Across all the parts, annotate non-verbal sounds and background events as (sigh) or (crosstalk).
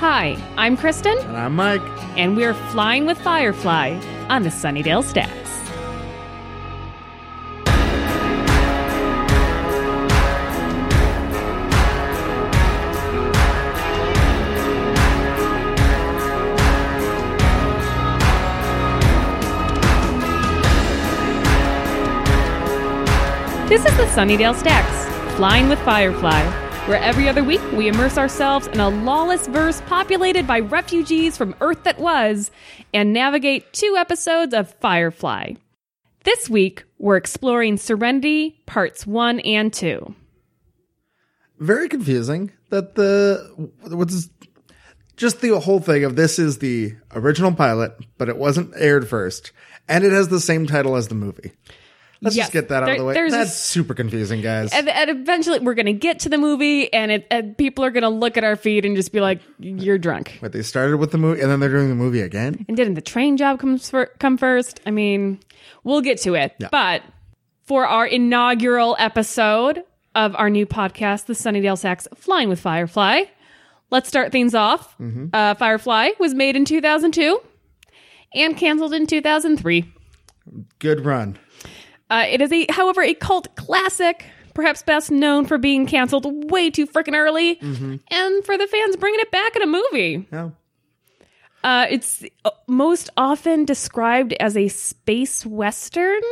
Hi, I'm Kristen, And I'm Mike. and we're flying with Firefly on the Sunnydale Stacks. This is the Sunnydale Stacks, Flying with Firefly, where every other week we immerse ourselves in a lawless verse populated by refugees from Earth that was and navigate two episodes of Firefly. This week, we're exploring Serenity Parts 1 and 2. Very confusing that the what's just the whole thing of this is the original pilot, but it wasn't aired first, and it has the same title as the movie. Let's Yes, just get that out there- of the way. there's That's a- super confusing, guys. And, and eventually, we're going to get to the movie, and, it, and people are going to look at our feed and just be like, You're drunk. but they started with the movie, and then they're doing the movie again. And didn't the train job comes fir- come first? I mean, we'll get to it. Yeah. But for our inaugural episode of our new podcast, The Sunnydale Stacks Flying with Firefly, let's start things off. Uh, Firefly was made in 2002 and canceled in 2003. Good run. Uh, it is a, however, a cult classic, perhaps best known for being canceled way too freaking early, and for the fans bringing it back in a movie. Yeah. Uh, it's uh, most often described as a space western.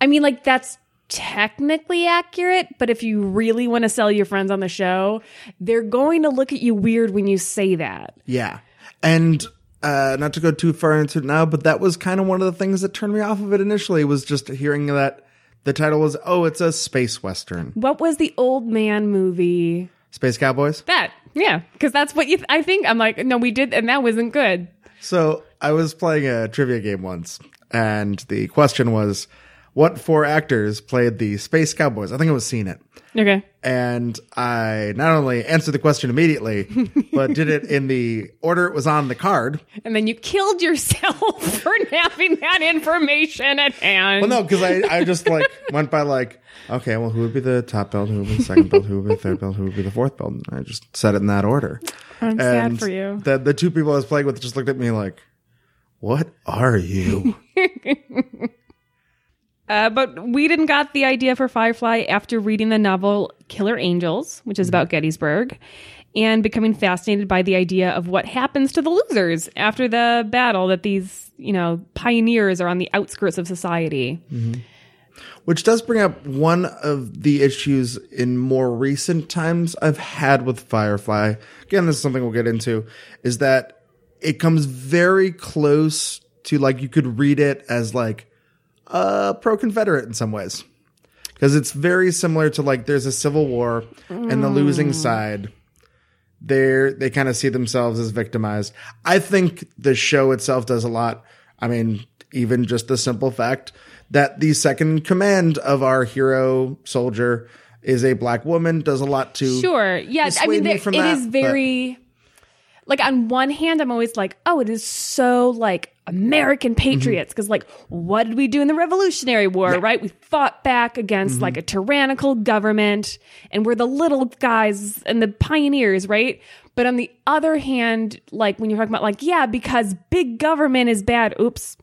I mean, like that's technically accurate, but if you really want to sell your friends on the show, they're going to look at you weird when you say that. Yeah. And uh, not to go too far into it now, but that was kind of one of the things that turned me off of it initially was just hearing that the title was, oh, it's a space western. What was the old man movie? Space Cowboys. That, yeah, because that's what you. Th- I think I'm like, no, we did, and that wasn't good. So I was playing a trivia game once, and the question was, what four actors played the Space Cowboys? I think it was Seen It. Okay. And I not only answered the question immediately, (laughs) but did it in the order it was on the card. And then you killed yourself (laughs) for having that information at hand. Well, no, because I, I just like (laughs) went by like, okay, well, who would be the top belt? Who would be the second belt? Who would be the third belt? Who would be the fourth belt? And I just said it in that order. I'm sad for you. The, the two people I was playing with just looked at me like, what are you? Uh, but Whedon got the idea for Firefly after reading the novel Killer Angels, which is about Gettysburg, and becoming fascinated by the idea of what happens to the losers after the battle that these, you know, pioneers are on the outskirts of society. Which does bring up one of the issues in more recent times I've had with Firefly. Again, this is something we'll get into, is that it comes very close to like you could read it as like uh pro Confederate in some ways. Because it's very similar to like there's a civil war and the losing side they're they kind of see themselves as victimized. I think the show itself does a lot. I mean, even just the simple fact that the second command of our hero soldier is a black woman does a lot to Sure. Yeah. I mean, me there, from it that, is very. Like on one hand, I'm always like, oh, it is so like American patriots mm-hmm. because like, what did we do in the Revolutionary War? Right? We fought back against like a mm-hmm. tyrannical government, and we're the little guys and the pioneers, right? But on the other hand, like when you're talking about like, yeah, because big government is bad. Oops.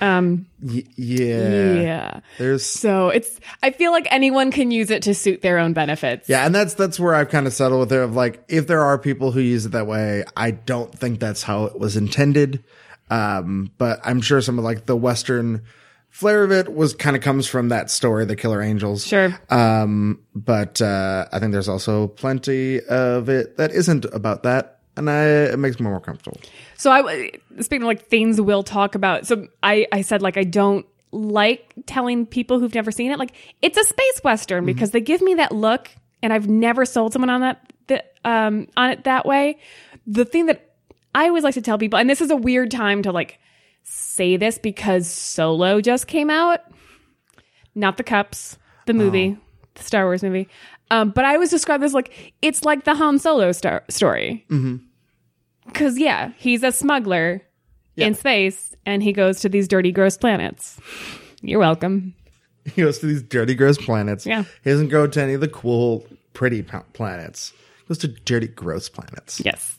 Um. Y- yeah. yeah. There's So it's. I feel like anyone can use it to suit their own benefits. yeah, and that's that's where I've kind of settled with it of like if there are people who use it that way, I don't think that's how it was intended. Um, but I'm sure some of like the Western flair of it was kind of comes from that story, The Killer Angels. Sure. Um, but uh, I think there's also plenty of it that isn't about that, and I, it makes me more comfortable. So I speaking of like things we'll talk about. So I I said like I don't like telling people who've never seen it like it's a space western because they give me that look and I've never sold someone on that, that um on it that way. The thing that I always like to tell people and this is a weird time to like say this because Solo just came out. Not the cups, the movie, the Star Wars movie. Um, but I always describe this like it's like the Han Solo star- story. Because yeah, he's a smuggler in space, and he goes to these dirty, gross planets. You're welcome. (laughs) He goes to these dirty, gross planets. Yeah. He doesn't go to any of the cool, pretty planets goes to dirty, gross planets. Yes.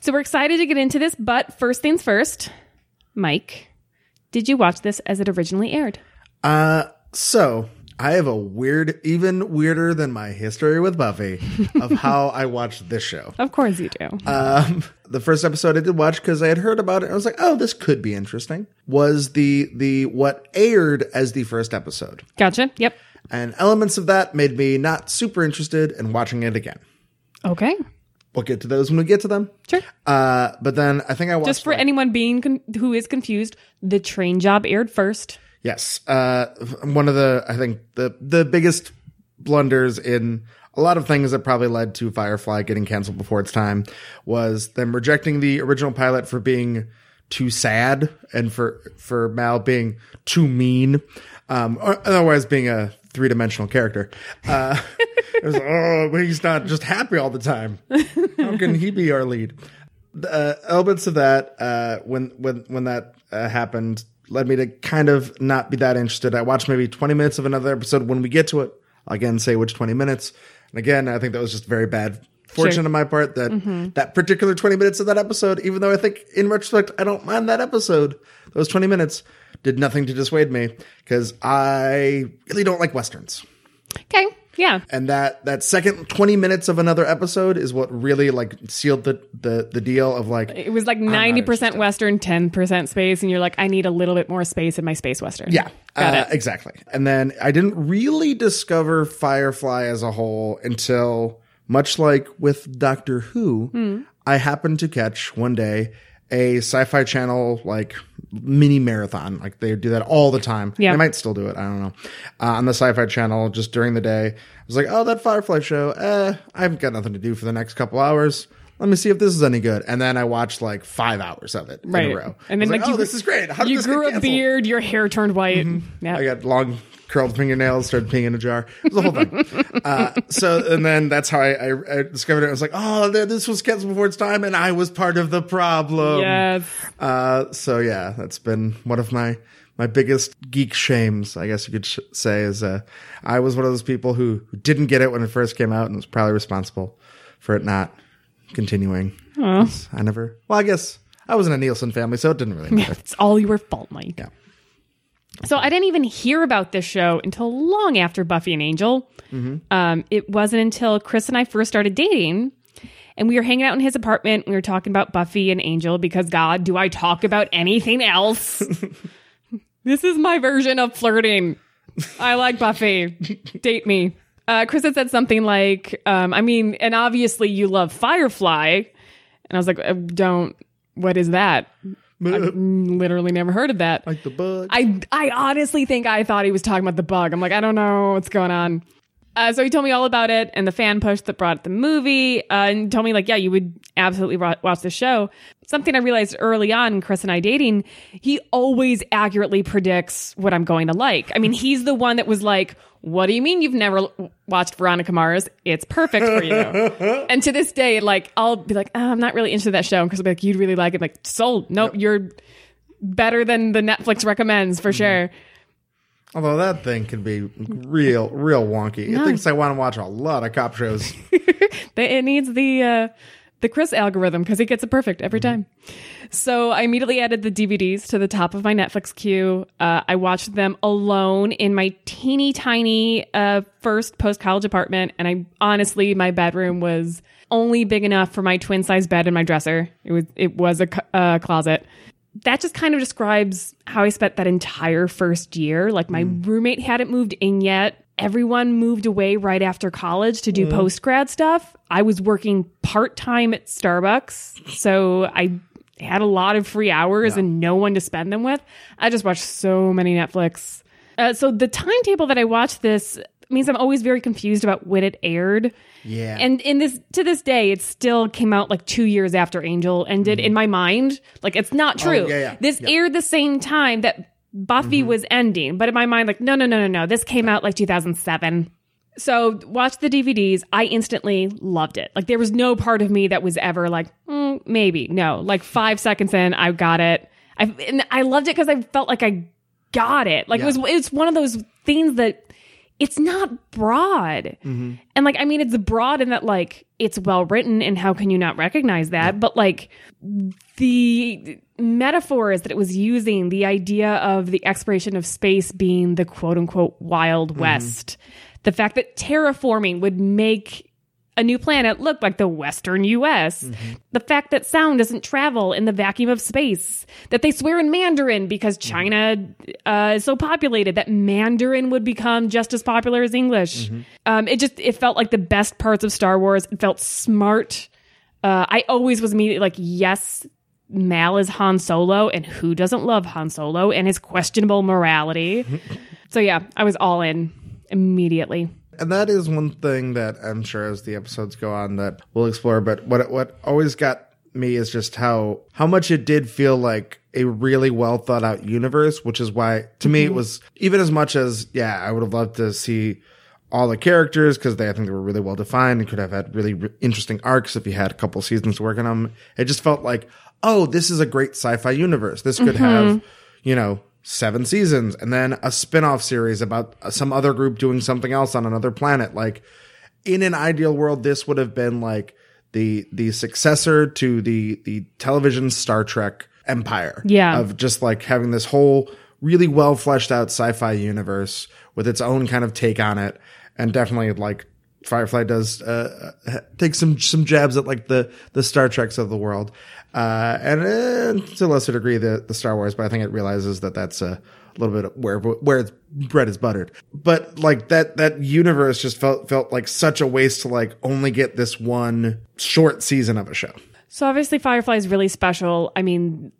So we're excited to get into this, but first things first, Mike, did you watch this as it originally aired? Uh, so I have a weird, even weirder than my history with Buffy (laughs) of how I watched this show. Of course you do. Um, the first episode I did watch because I had heard about it. I was like, oh, this could be interesting. Was the the what aired as the first episode, gotcha. Yep. and elements of that made me not super interested in watching it again. Okay. We'll get to those when we get to them. Sure. Uh, but then I think I watched Just for like- anyone being con- who is confused, the train job aired first. Yes. Uh, one of the, I think the, the biggest blunders in a lot of things that probably led to Firefly getting canceled before its time was them rejecting the original pilot for being too sad and for, for Mal being too mean. Um, or otherwise being a three dimensional character. Uh, (laughs) it was, oh, he's not just happy all the time. How can he be our lead? the uh, elements of that uh, when when when that uh, happened led me to kind of not be that interested. I watched maybe 20 minutes of another episode. When we get to it, I'll again say which 20 minutes. And again, I think that was just very bad fortune Sure. on my part that mm-hmm. that particular 20 minutes of that episode, even though I think in retrospect I don't mind that episode, those 20 minutes did nothing to dissuade me because I really don't like westerns. Okay. Yeah. And that that second 20 minutes of another episode is what really like sealed the the the deal of like It was like 90% Western, 10% space. And you're like, I need a little bit more space in my space Western. Yeah, Got uh, it. exactly. And then I didn't really discover Firefly as a whole until, much like with Doctor Who, Hmm. I happened to catch one day a Sci-Fi Channel like mini marathon. Like they do that all the time. Yeah. they might still do it. I don't know. Uh, on the Sci-Fi Channel, just during the day, I was like, "Oh, that Firefly show. Eh, I've got nothing to do for the next couple hours." Let me see if this is any good. And then I watched like five hours of it Right. in a row. And then like, oh, you, this is great. How you grew a beard, your hair turned white. Yeah. I got long curled fingernails, started peeing in a jar. It was the whole thing. (laughs) uh, so, and then that's how I, I, I discovered it. I was like, oh, this was canceled before its time, and I was part of the problem. yes. Uh, so yeah, that's been one of my my biggest geek shames, I guess you could sh- say, is uh, I was one of those people who, who didn't get it when it first came out, and was probably responsible for it not continuing. I never. Well, I guess I was in a Nielsen family, so it didn't really matter. (laughs) It's all your fault, Mike. Yeah. So I didn't even hear about this show until long after Buffy and Angel. Um, it wasn't until Chris and I first started dating, and we were hanging out in his apartment. We were talking about Buffy and Angel because God, do I talk about anything else? (laughs) this is my version of flirting. I like Buffy. Date me. Uh, Chris had said something like, um, I mean, and obviously you love Firefly. And I was like, uh, don't, what is that? I've literally never heard of that. like the bug. I I honestly think I thought he was talking about the bug. I'm like, I don't know what's going on. Uh, so he told me all about it and the fan push that brought the movie, uh, and told me like, yeah, you would absolutely wa- watch the show. Something I realized early on, Chris and I dating, he always accurately predicts what I'm going to like. I mean, he's the one that was like, "What do you mean you've never l- watched Veronica Mars? It's perfect for you." (laughs) and to this day, like, I'll be like, oh, "I'm not really into that show," and Chris will be like, "You'd really like it." I'm like, sold. Nope, you're better than the Netflix recommends for sure. Although that thing can be real, real wonky. It thinks I want to watch a lot of cop shows. (laughs) It needs the uh, the Chris algorithm because he gets it perfect every time. So I immediately added the DVDs to the top of my Netflix queue. Uh, I watched them alone in my teeny tiny uh, first post college apartment, and I honestly my bedroom was only big enough for my twin size bed and my dresser. It was it was a c- uh, closet. That just kind of describes how I spent that entire first year. Like my roommate hadn't moved in yet. Everyone moved away right after college to do post grad stuff. I was working part time at Starbucks, so I had a lot of free hours and no one to spend them with. I just watched so many Netflix. Uh, so the timetable that I watched this means I'm always very confused about when it aired. Yeah. And in this to this day, it still came out like two years after Angel ended in my mind. Like it's not true. Mm-hmm. Oh, yeah, yeah. This Yeah. aired the same time that Buffy Mm-hmm. was ending, but in my mind, like no, no, no, no, no. This came out like 2007. So watched the DVDs. I instantly loved it. Like there was no part of me that was ever like mm, maybe no. Like five seconds in, I got it. I and I loved it because I felt like I got it. Like it was it's one of those things that it's not broad. Mm-hmm. And like, I mean, it's broad in that like it's well written and how can you not recognize that? But like the metaphors that it was using, the idea of the exploration of space being the quote unquote wild mm-hmm. west, the fact that terraforming would make a new planet look like the western US. The fact that sound doesn't travel in the vacuum of space. That they swear in Mandarin because China uh, is so populated that Mandarin would become just as popular as English. Um, it just it felt like the best parts of Star Wars. It felt smart. Uh, I always was immediately like, yes, Mal is Han Solo, and who doesn't love Han Solo and his questionable morality? so yeah, I was all in immediately. And that is one thing that I'm sure as the episodes go on that we'll explore. But what what always got me is just how how much it did feel like a really well thought out universe, which is why to me it mm-hmm. was even as much as yeah, I would have loved to see all the characters because they I think they were really well defined and could have had really re- interesting arcs if you had a couple seasons working on them. It just felt like oh, this is a great sci-fi universe. This could have mm-hmm. you know seven seasons and then a spin-off series about some other group doing something else on another planet. Like in an ideal world this would have been like the the successor to the the television star trek empire Yeah. of just like having this whole really well fleshed out sci-fi universe with its own kind of take on it. And definitely like Firefly does uh, uh, take some some jabs at like the the Star Treks of the world, uh, and uh, to a lesser degree the the Star Wars. But I think it realizes that that's a little bit where where its bread is buttered. But like that that universe just felt felt like such a waste to like only get this one short season of a show. So obviously Firefly is really special. I mean,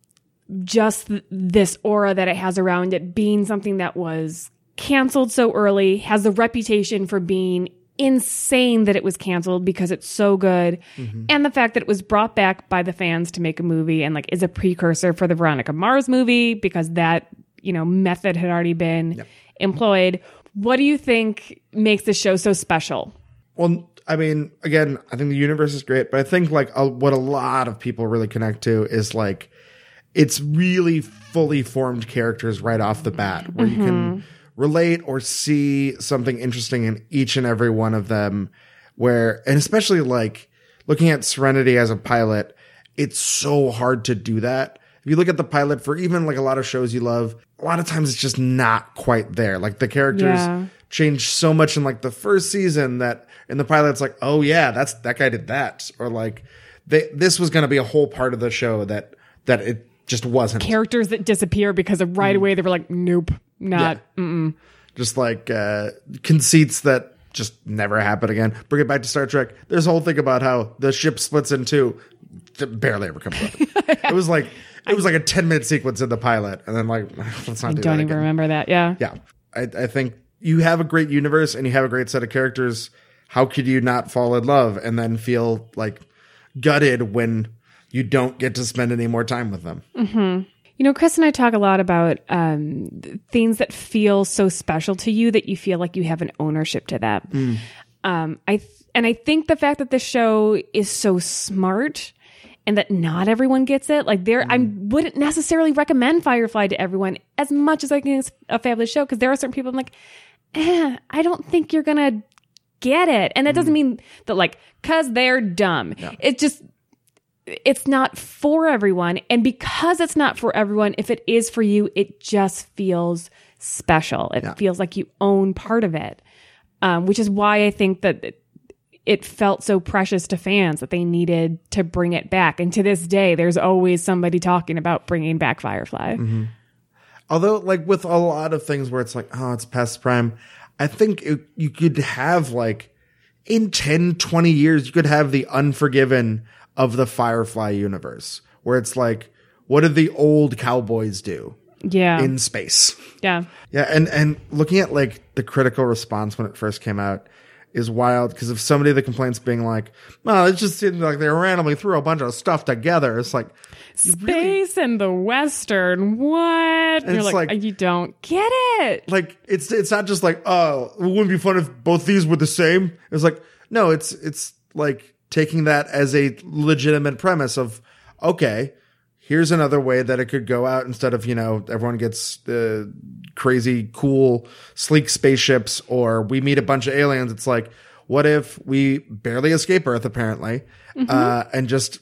just th- this aura that it has around it being something that was canceled so early has the reputation for being insane that it was canceled because it's so good. Mm-hmm. And the fact that it was brought back by the fans to make a movie and like is a precursor for the Veronica Mars movie because that you know method had already been employed. What do you think makes the show so special? Well, I mean, again, I think the universe is great, but I think like a, what a lot of people really connect to is like it's really fully formed characters right off the bat where you can mm-hmm. Relate or see something interesting in each and every one of them where and especially like looking at Serenity as a pilot, it's so hard to do that. If you look at the pilot for even like a lot of shows you love, a lot of times it's just not quite there. Like the characters Yeah. changed so much in like the first season that in the pilot it's like, oh yeah, that's that guy did that, or like they this was going to be a whole part of the show that that it just wasn't. characters that disappear because of right mm. away they were like nope not just like uh, conceits that just never happen again. Bring it back to Star Trek. There's a whole thing about how the ship splits in two. It barely ever comes up. (laughs) it was like it was like a ten minute sequence in the pilot, and then like (laughs) let's not do don't that even again. remember that yeah Yeah, I, I think you have a great universe and you have a great set of characters. How could you not fall in love and then feel like gutted when you don't get to spend any more time with them? You know, Chris and I talk a lot about um, things that feel so special to you that you feel like you have an ownership to that. Um, I th- and I think the fact that the show is so smart and that not everyone gets it, like there, I wouldn't necessarily recommend Firefly to everyone as much as I think it's a fabulous show because there are certain people I'm like, eh, I don't think you're gonna get it, and that doesn't mean that like because they're dumb. It just it's not for everyone. And because it's not for everyone, if it is for you, it just feels special. It feels like you own part of it, um, which is why I think that it, it felt so precious to fans that they needed to bring it back. And to this day, there's always somebody talking about bringing back Firefly. Although, like with a lot of things where it's like, oh, it's past prime, I think it, you could have like in 10, 20 years, you could have the Unforgiven of the Firefly universe where it's like, what did the old cowboys do Yeah. in space? yeah. Yeah, and and looking at like the critical response when it first came out is wild because of so many of the complaints being like, "Well, it just seemed like they randomly threw a bunch of stuff together." It's like, Space and the Western. What? And you're like, like- uh, you don't get it. like it's it's not just like, "Oh, it wouldn't be fun if both these were the same." It's like, no, it's it's like taking that as a legitimate premise of, okay, here's another way that it could go out instead of, you know, everyone gets the crazy, cool, sleek spaceships or we meet a bunch of aliens. It's like, what if we barely escape Earth, apparently, uh, and just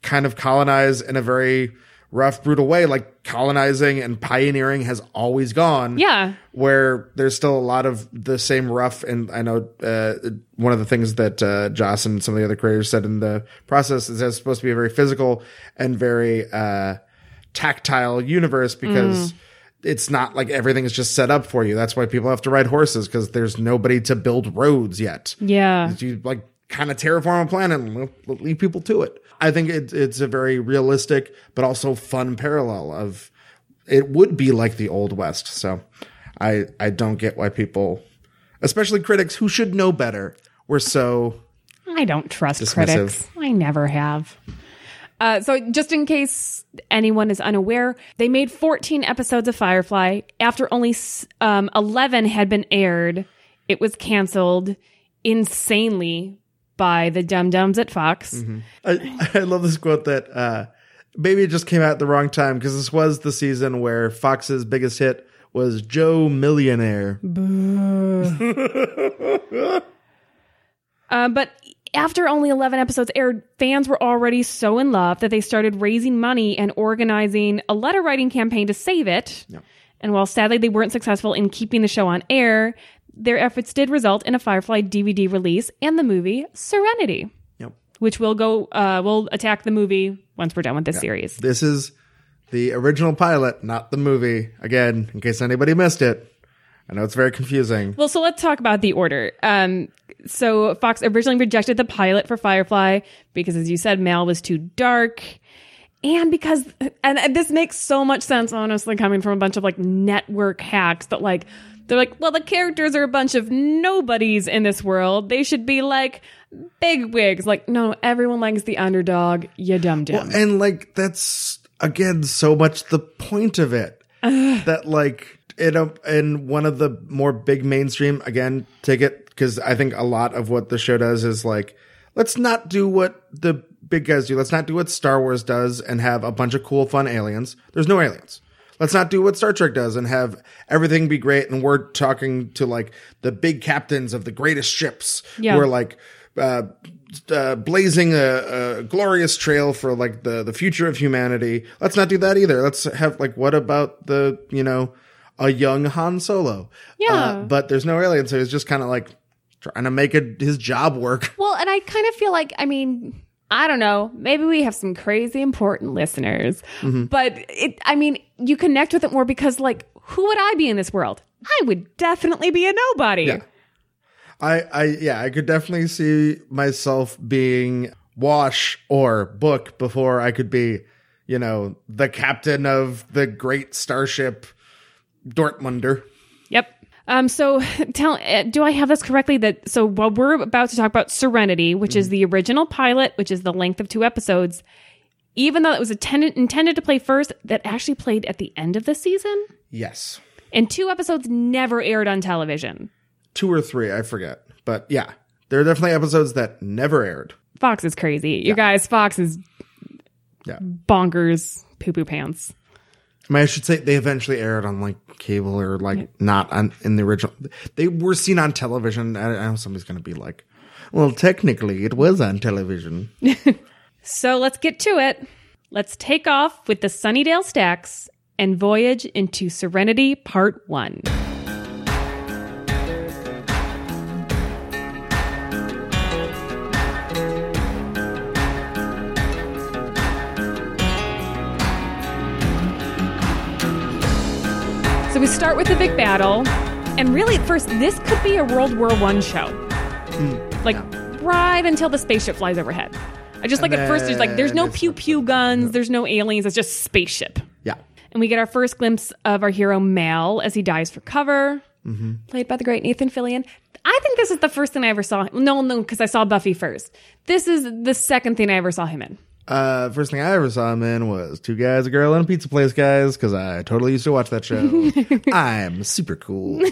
kind of colonize in a very rough, brutal way, like colonizing and pioneering has always gone. Yeah. Where there's still a lot of the same rough, and I know uh, one of the things that uh, Joss and some of the other creators said in the process is that it's supposed to be a very physical and very uh, tactile universe because it's not like everything is just set up for you. That's why people have to ride horses because there's nobody to build roads yet Yeah. you like kind of terraform a planet and le- leave people to it. I think it, it's a very realistic but also fun parallel of it would be like the old west. So I I don't get why people, especially critics who should know better, were so I don't trust Dismissive. critics. I never have. Uh, so, just in case anyone is unaware, they made 14 episodes of Firefly. After only um, 11 had been aired, it was canceled insanely by the dum dums at Fox. I, (laughs) I love this quote that uh, maybe it just came out at the wrong time because this was the season where Fox's biggest hit was Joe Millionaire. (laughs) Uh, but after only 11 episodes aired, fans were already so in love that they started raising money and organizing a letter writing campaign to save it. And while sadly they weren't successful in keeping the show on air, their efforts did result in a Firefly DVD release and the movie Serenity, Yep. which will go, uh, we'll attack the movie once we're done with this series. This is the original pilot, not the movie. Again, in case anybody missed it. I know it's very confusing. Well, so let's talk about the order. Um, so Fox originally rejected the pilot for Firefly because, as you said, Mal was too dark. And because, and, and this makes so much sense, honestly, coming from a bunch of like network hacks that like, they're like, well, the characters are a bunch of nobodies in this world. They should be like big wigs. Like, no, everyone likes the underdog. You dum dum. And like that's again so much the point of it. that like in a, in one of the more big mainstream again take it because I think a lot of what the show does is like let's not do what the big guys do. Let's not do what Star Wars does and have a bunch of cool fun aliens. There's no aliens. Let's not do what Star Trek does and have everything be great and we're talking to like the big captains of the greatest ships Yeah. who are like uh, uh, blazing a, a glorious trail for like the the future of humanity. Let's not do that either. Let's have like what about the you know a young Han Solo? Yeah. Uh, but there's no alien, so he's just kind of like trying to make it his job work. (laughs) Well, and I kind of feel like, I mean, I don't know, maybe we have some crazy important listeners, but it, I mean, you connect with it more because, like, who would I be in this world? I would definitely be a nobody. Yeah. I, I, yeah, I could definitely see myself being Wash or Book before I could be, you know, the captain of the great starship Dortmunder. Yep. Um, so (laughs) tell, uh, do I have this correctly? That so while we're about to talk about Serenity, which is the original pilot, which is the length of two episodes, even though it was attended, intended to play first, that actually played at the end of the season, Yes. and two episodes never aired on television. Two or three, I forget. But yeah, there are definitely episodes that never aired. Fox is crazy. You guys, Fox is Yeah. bonkers poo poo pants. I mean, I should say they eventually aired on like cable or like not on in the original. They were seen on television. I, I know somebody's going to be like, well, technically it was on television. (laughs) So let's get to it. Let's take off with the Sunnydale Stacks and voyage into Serenity Part 1. So we start with the big battle, and really at first, this could be a World War One show. Hmm. Like right until the spaceship flies overhead. I just like at first there's like there's no pew pew guns, there's no aliens, it's just spaceship. Yeah. And we get our first glimpse of our hero Mal as he dies for cover, Mm-hmm. played by the great Nathan Fillion. I think this is the first thing I ever saw. No, no, because I saw Buffy first. This is the second thing I ever saw him in. Uh, first thing I ever saw him in was Two Guys, a Girl, and a Pizza Place, guys, because I totally used to watch that show. (laughs) I'm super cool. (laughs)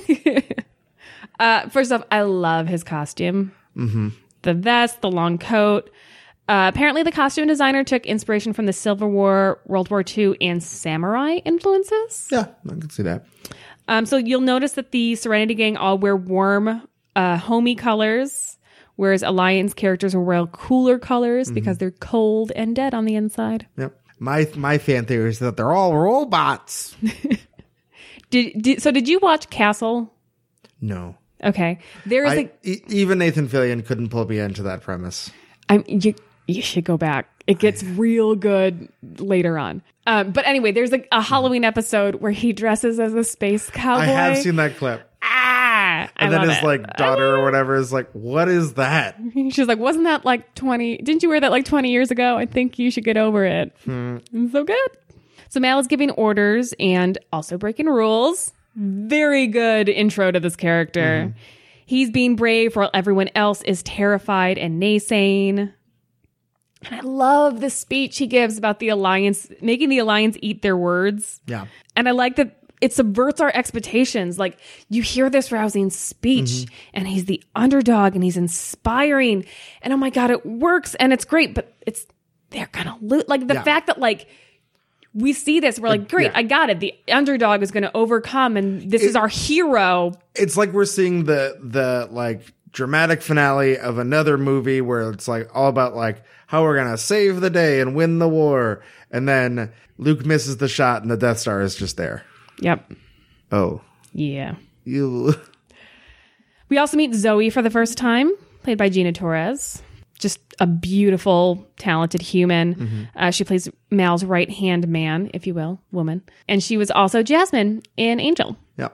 Uh, first off, I love his costume. Mm-hmm. The vest, the long coat. Uh, apparently, the costume designer took inspiration from the Civil War, World War II, and samurai influences. Yeah, I can see that. Um, so you'll notice that the Serenity Gang all wear warm, uh, homey colors, whereas Alliance characters will wear cooler colors because they're cold and dead on the inside. Yep. My my fan theory is that they're all robots. (laughs) Did, did so? Did you watch Castle? No. Okay, there is I, a. e- even Nathan Fillion couldn't pull me into that premise. I'm you. You should go back. It gets real good later on. Um, but anyway, there's a, a Halloween episode where he dresses as a space cowboy. I have seen that clip. Ah, I And then love his it. like daughter or whatever is like, "What is that?" (laughs) She's like, wasn't that like 20? Didn't you wear that like 20 years ago? I think you should get over it. It's so good. So Mal is giving orders and also breaking rules. Very good intro to this character. He's being brave while everyone else is terrified and naysaying. And I love the speech he gives about the alliance, making the alliance eat their words. Yeah. And I like that it subverts our expectations. Like you hear this rousing speech Mm-hmm. and he's the underdog and he's inspiring. And oh my God, it works and it's great, but it's, they're gonna lose. Like the Yeah. fact that like, we see this, we're like, great, yeah. I got it. The underdog is going to overcome, and this is our hero. It's like we're seeing the the like dramatic finale of another movie where it's like all about like how we're gonna save the day and win the war, and then Luke misses the shot and the Death Star is just there. Yep. Oh, Yeah. you. We also meet Zoe for the first time, played by Gina Torres. Just a beautiful, talented human. Uh, she plays Mal's right hand man, if you will, woman. And she was also Jasmine in Angel. Yeah.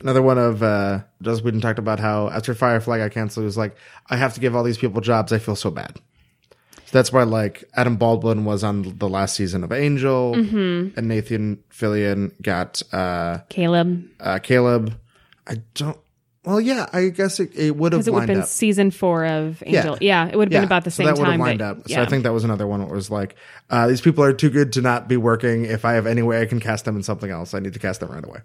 Another one of uh Joss Whedon talked about how after Firefly got canceled, he was like, I have to give all these people jobs. I feel so bad. So that's why like Adam Baldwin was on the last season of Angel, and Nathan Fillion got uh, Caleb, uh Caleb. I don't. Well, yeah, I guess it, it would have because it would have been up. season four of Angel. Yeah, it would have Yeah, been about the so same that would have time. lined but- up. yeah. So I think that was another one. Where it was like, uh, these people are too good to not be working. If I have any way I can cast them in something else, I need to cast them right away.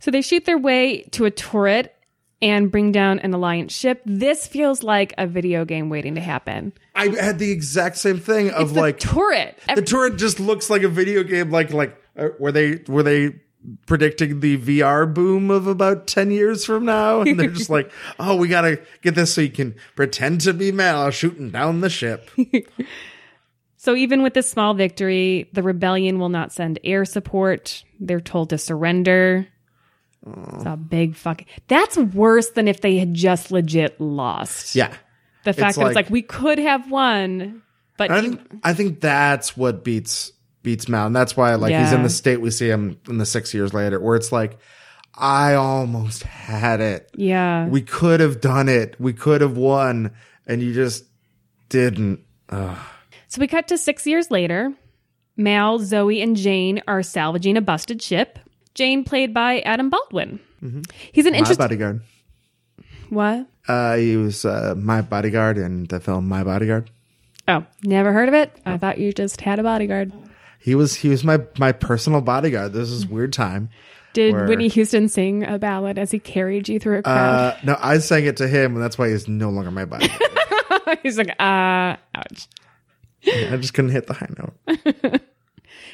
So they shoot their way to a turret and bring down an alliance ship. This feels like a video game waiting to happen. I had the exact same thing of The like turret. the turret just looks like a video game like like uh, were they were they predicting the VR boom of about 10 years from now and they're just like (laughs) oh we got to get this so you can pretend to be Mal shooting down the ship (laughs) So even with this small victory, the rebellion will not send air support. They're told to surrender. It's a big fucking. That's worse than if they had just legit lost. yeah the fact it's that it's like- like we could have won, but I think I think that's what beats beats Mal and that's why like he's in the state we see him in the 6 years later where it's like I almost had it yeah, we could have done it we could have won and you just didn't So we cut to six years later. Mal, Zoe, and Jayne are salvaging a busted ship. Jayne, played by Adam Baldwin. He's an my interesting. bodyguard What? Uh, he was uh, my bodyguard in the film My Bodyguard. Oh, never heard of it. I thought you just had a bodyguard. He was he was my my personal bodyguard. This is a weird time. Did Where- Whitney Houston sing a ballad as he carried you through a crowd? Uh, no, I sang it to him, and that's why he's no longer my bodyguard. (laughs) He's like, uh, ouch. I just couldn't hit the high note. (laughs)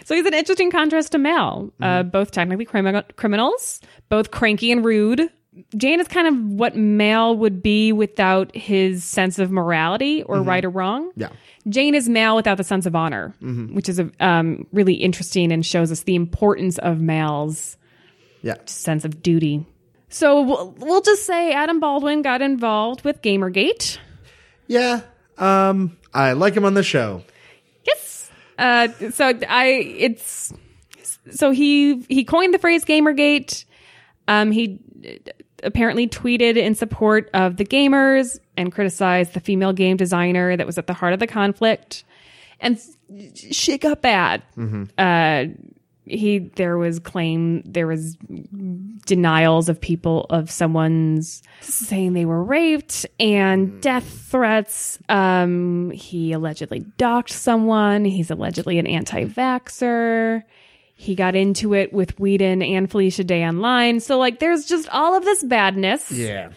So he's an interesting contrast to Mal. Uh, both technically crimi- criminals, both cranky and rude. Jayne is kind of what Mal would be without his sense of morality or right or wrong. Yeah. Jayne is Mal without the sense of honor, which is a, um, really interesting and shows us the importance of Mal's Yeah. sense of duty. So we'll, we'll just say Adam Baldwin got involved with Gamergate. Yeah. Um, I like him on the show. Uh, so I it's so he he coined the phrase Gamergate. Um, he apparently tweeted in support of the gamers and criticized the female game designer that was at the heart of the conflict, and shit got bad. Uh, he there was claim there was denials of people of someone's saying they were raped and death threats. Um, he allegedly docked someone. He's allegedly an anti-vaxxer. He got into it with Whedon and Felicia Day online. So like there's just all of this badness. Yeah.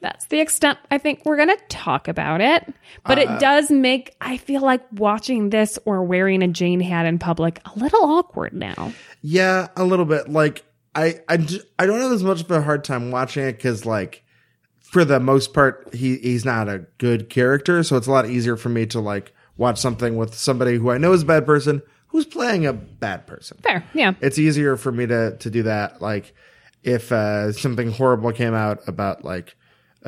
That's the extent I think we're going to talk about it. But Uh, it does make, I feel like watching this or wearing a Jayne hat in public a little awkward now. Yeah, a little bit. Like I, I, I don't have as much of a hard time watching it because, like, for the most part, he he's not a good character, so it's a lot easier for me to like watch something with somebody who I know is a bad person who's playing a bad person. Fair. Yeah. It's easier for me to to do that. Like, if uh, something horrible came out about like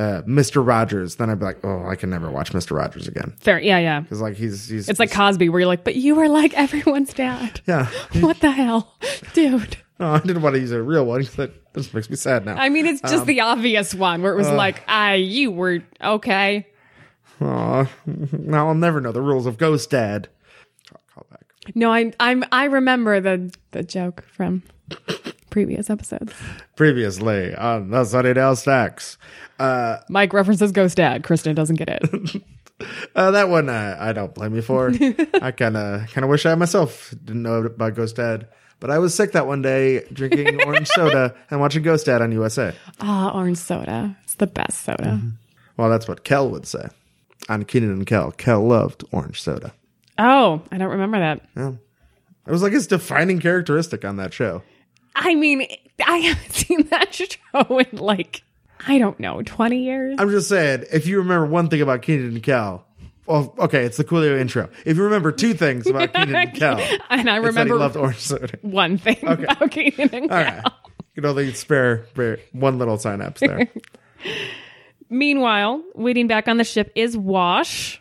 uh, Mister Rogers, then I'd be like, oh, I can never watch Mister Rogers again Fair. Yeah. Yeah. because like he's he's It's like Cosby, where you're like, but you are like everyone's dad. yeah. (laughs) What the hell, dude? No, I didn't want to use a real one. 'cause That this makes me sad now. I mean, it's Um, just the obvious one where it was uh, like, ah, you were okay. Aw, now I'll never know the rules of Ghost Dad. Call back. No, I, I'm, I remember the the joke from previous episodes. Previously on the Sunnydale Stacks. Uh, Mike references Ghost Dad. Kristen doesn't get it. (laughs) uh, that one uh, I don't blame you for. (laughs) I kind of kind of wish I myself didn't know about Ghost Dad. But I was sick that one day drinking (laughs) orange soda and watching Ghost Dad on USA. Ah, orange soda. It's the best soda. Mm-hmm. Well, that's what Kel would say on Kenan and Kel. Kel loved orange soda. Oh, I don't remember that. Yeah. It was like his defining characteristic on that show. I mean, I haven't (laughs) seen that show in like I don't know, twenty years. I'm just saying, if you remember one thing about Kenan and Kel, well, okay, it's the Coolio intro. If you remember two things about (laughs) Kenan and Kel, and I remember loved orange soda. one thing about Kenan and All Kel. right, you can only spare, spare one little synapse there. (laughs) Meanwhile, waiting back on the ship is Wash.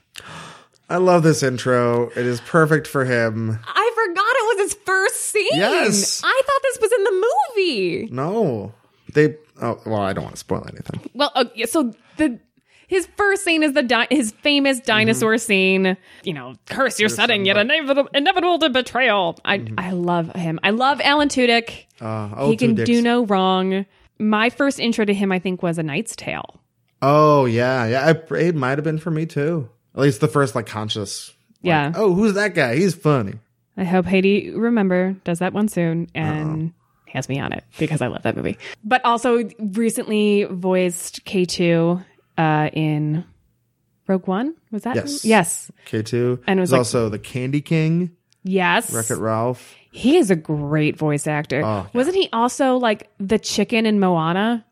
I love this intro. It is perfect for him. I forgot was his first scene. Yes. I thought this was in the movie. No, they. Oh well, I don't want to spoil anything. Well, uh, yeah, so the his first scene is the di- his famous dinosaur scene. You know, curse your setting, yet inevitable, inevitable to betrayal. I I love him. I love Alan Tudyk. Uh, oh, he can two do no wrong. My first intro to him, I think, was A Knight's Tale. Oh yeah, yeah. I, it might have been for me too. At least the first like conscious. Yeah. Oh, who's that guy? He's funny. I hope Haiti remember does that one soon and has me on it because I love that movie. But also recently voiced K two uh, in Rogue One. Was that? Yes. Yes. K two, And it was like- also the Candy King, Yes. Wreck It Ralph. He is a great voice actor. Oh. Wasn't he also like the chicken in Moana?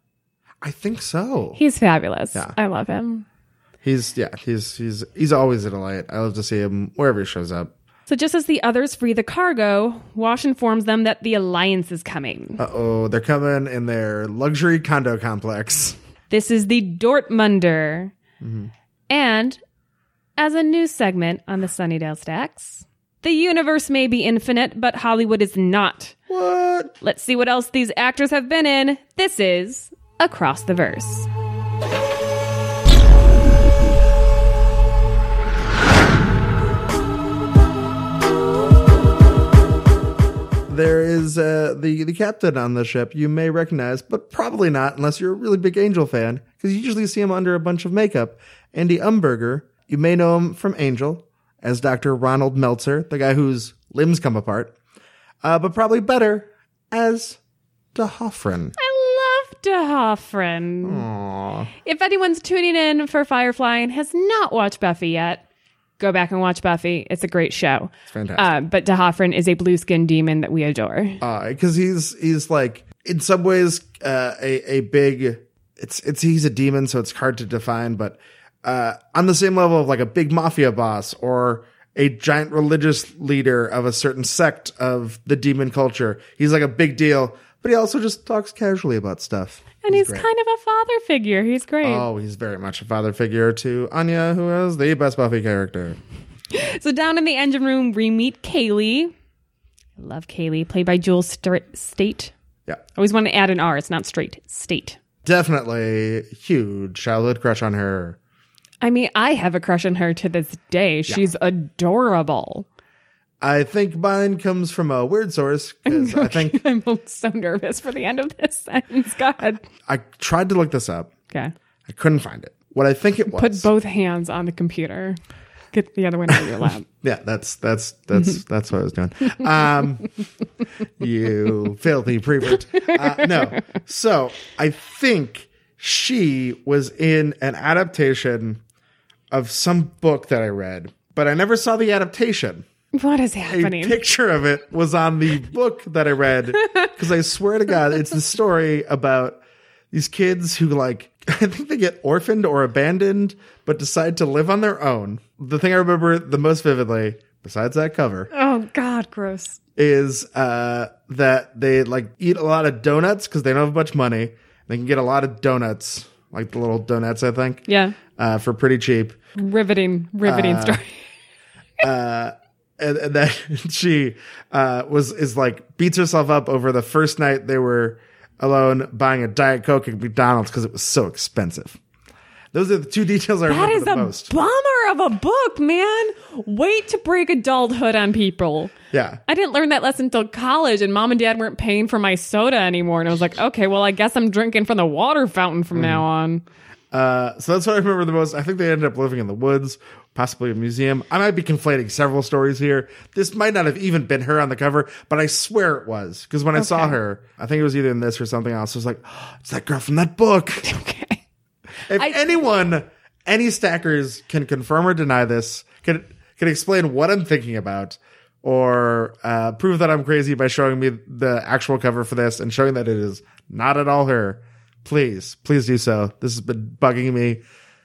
I think so. He's fabulous. Yeah. I love him. He's yeah, he's he's he's always in a delight. I love to see him wherever he shows up. So just as the others free the cargo, Wash informs them that the Alliance is coming. Uh oh, they're coming in their luxury condo complex. This is the Dortmunder. And as a new segment on the Sunnydale Stacks, the universe may be infinite, but Hollywood is not. What? Let's see what else these actors have been in. This is Across the Verse. There is uh, the the captain on the ship you may recognize, but probably not unless you're a really big Angel fan, because you usually see him under a bunch of makeup. Andy Umberger, you may know him from Angel as Dr. Ronald Meltzer, the guy whose limbs come apart, uh, but probably better as D'Hoffryn. I love D'Hoffryn. Aw. If anyone's tuning in for Firefly and has not watched Buffy yet, go back and watch Buffy. It's a great show. It's fantastic. Uh, but D'Hoffryn is a blue skin demon that we adore. because he's he's like in some ways uh, a a big it's it's he's a demon so it's hard to define but uh, on the same level of like a big mafia boss or a giant religious leader of a certain sect of the demon culture he's like a big deal but he also just talks casually about stuff and he's, great. kind of a father figure. He's great. oh he's very much a father figure to anya who is the best buffy character (laughs) So down in the engine room, we meet Kaylee. I love Kaylee, played by Jewel St- Staite. yeah I Always want to add an R. It's not straight. Staite. definitely huge childhood crush on her I mean, I have a crush on her to this day. She's adorable. I think mine comes from a weird source (laughs) because I think I'm so nervous for the end of this (laughs) sentence. Go ahead. I tried to look this up. Okay. I couldn't find it. What I think it was. Put both hands on the computer. Get the other one out of your lap. (laughs) yeah, that's that's that's that's what I was doing. Um, you filthy prevert. Uh, no, so I think she was in an adaptation of some book that I read, but I never saw the adaptation. What is happening? A picture of it was on the (laughs) book that I read because I swear to God, it's the story about these kids who like (laughs) I think they get orphaned or abandoned, but decide to live on their own. The thing I remember the most vividly, besides that cover, oh God, gross. is uh, that they like eat a lot of donuts because they don't have much money. They can get a lot of donuts, like the little donuts, I think, Yeah, uh, for pretty cheap. riveting, riveting Uh, story. (laughs) and, and then (laughs) she uh, was is like beats herself up over the first night they were alone buying a diet coke at McDonald's because it was so expensive. Those are the two details I That remember is the a most. bummer of a book, man. Wait to break adulthood on people. yeah, I didn't learn that lesson until college, and mom and dad weren't paying for my soda anymore. And I was like, okay, well, I guess I'm drinking from the water fountain from now on. Uh, so that's what I remember the most. I think they ended up living in the woods, possibly a museum. I might be conflating several stories here. This might not have even been her on the cover, but I swear it was because when I saw her, I think it was either in this or something else. I was like, oh, it's that girl from that book. (laughs) Okay. If I- anyone, any stackers can confirm or deny this, can can explain what I'm thinking about, or uh, prove that I'm crazy by showing me the actual cover for this and showing that it is not at all her, please, please do so. This has been bugging me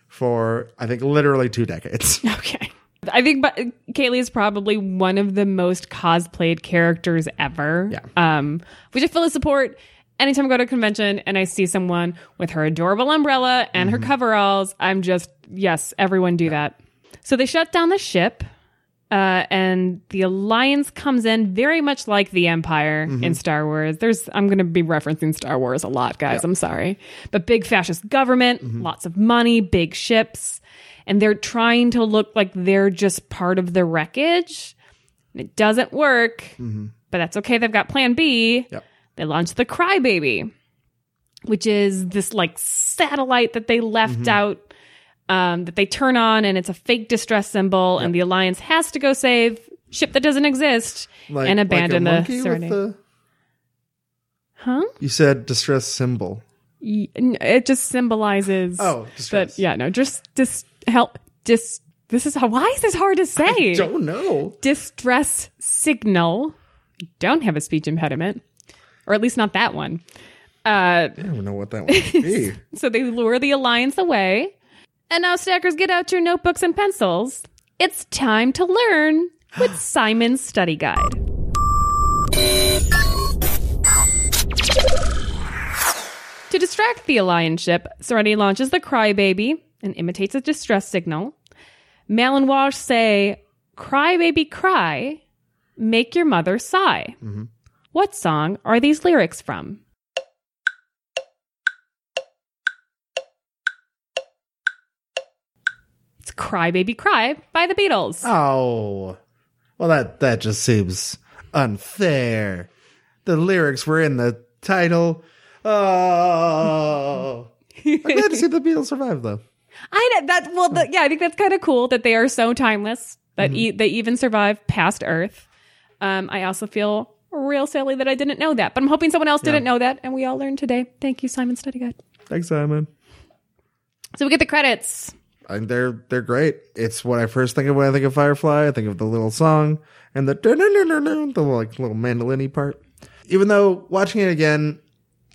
for I think literally two decades. (laughs) Okay. I think but Kaylee is probably one of the most cosplayed characters ever. Yeah. Um, which I fully support. Anytime I go to a convention and I see someone with her adorable umbrella and her coveralls, I'm just yes, everyone do that. So they shut down the ship, uh, and the Alliance comes in very much like the Empire mm-hmm. in Star Wars. There's I'm going to be referencing Star Wars a lot, guys. I'm sorry, but big fascist government, mm-hmm. lots of money, big ships, and they're trying to look like they're just part of the wreckage. And it doesn't work, mm-hmm. but that's okay. They've got Plan B. Yep. They launched the Crybaby, which is this like satellite that they left out um, that they turn on, and it's a fake distress symbol, and the Alliance has to go save ship that doesn't exist Like, and abandon like the Serenade. the. Huh? You said distress symbol. It just symbolizes. Oh, distress. That, yeah, no, just just help. Just this is how. Why is this hard to say? I don't know. distress signal. Don't have a speech impediment, or at least not that one. Uh, I don't know what that would be. (laughs) so they lure the alliance away, and now stackers get out your notebooks and pencils. It's time to learn with (sighs) Simon's study guide. To distract the Alliance ship, Serenity launches the Crybaby and imitates a distress signal. Mal and Wash say, Cry, baby, cry, make your mother sigh. Mm-hmm. What song are these lyrics from? Cry, Baby, Cry by the Beatles. Oh, well that that just seems unfair. The lyrics were in the title. Oh, I'm glad to see the Beatles survive though. (laughs) I know that. Well, the, yeah, I think that's kind of cool that they are so timeless that Mm-hmm. e- they even survive past Earth. Um, I also feel real silly that I didn't know that, but I'm hoping someone else didn't know that, and we all learned today. Thank you, Simon Study Guide. Thanks, Simon. So we get the credits. Think they're they're great. It's what I first think of when I think of Firefly. I think of the little song and the the like little mandolin part. Even though watching it again,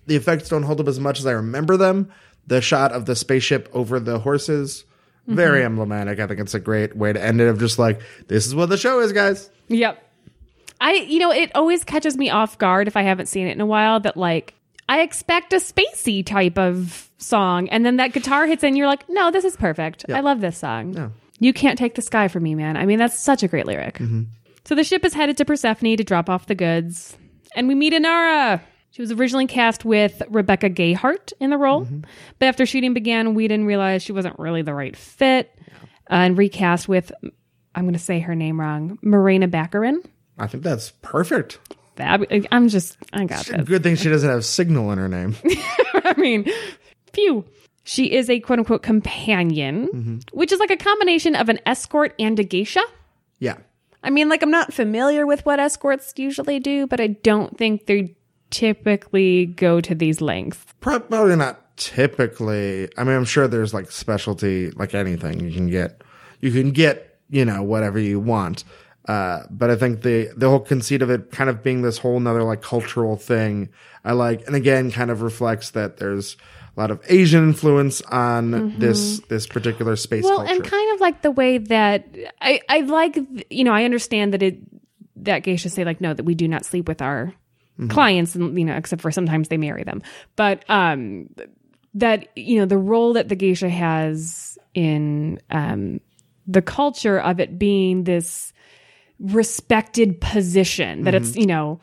the effects don't hold up as much as I remember them. The shot of the spaceship over the horses, mm-hmm. very emblematic. I think it's a great way to end it. Of just like this is what the show is, guys. Yep. I, you know, it always catches me off guard if I haven't seen it in a while that like I expect a spacey type of song, and then that guitar hits in, you're like, no, this is perfect. I love this song. Yeah. You can't take the sky from me, man. I mean, that's such a great lyric. So the ship is headed to Persephone to drop off the goods, and we meet Inara. She was originally cast with Rebecca Gayhart in the role, but after shooting began, Whedon realized she wasn't really the right fit, uh, and recast with, I'm going to say her name wrong, Marina Baccarin. I think that's perfect. Fab- I'm just, I got this. Good thing she doesn't have signal in her name. (laughs) I mean, phew. She is a quote unquote companion, mm-hmm. which is like a combination of an escort and a geisha. yeah. I mean, like, I'm not familiar with what escorts usually do, but I don't think they typically go to these lengths. Probably not typically. I mean, I'm sure there's like specialty, like anything you can get. You can get, you know, whatever you want. Uh, but I think the the whole conceit of it kind of being this whole nother like cultural thing, I like, and again, kind of reflects that there's a lot of Asian influence on this this particular space well, culture. and kind of like the way that I, I like, you know, I understand that it that geishas say like, no, that we do not sleep with our clients, and you know, except for sometimes they marry them, but um, that you know, the role that the geisha has in um the culture of it being this respected position that it's mm-hmm. you know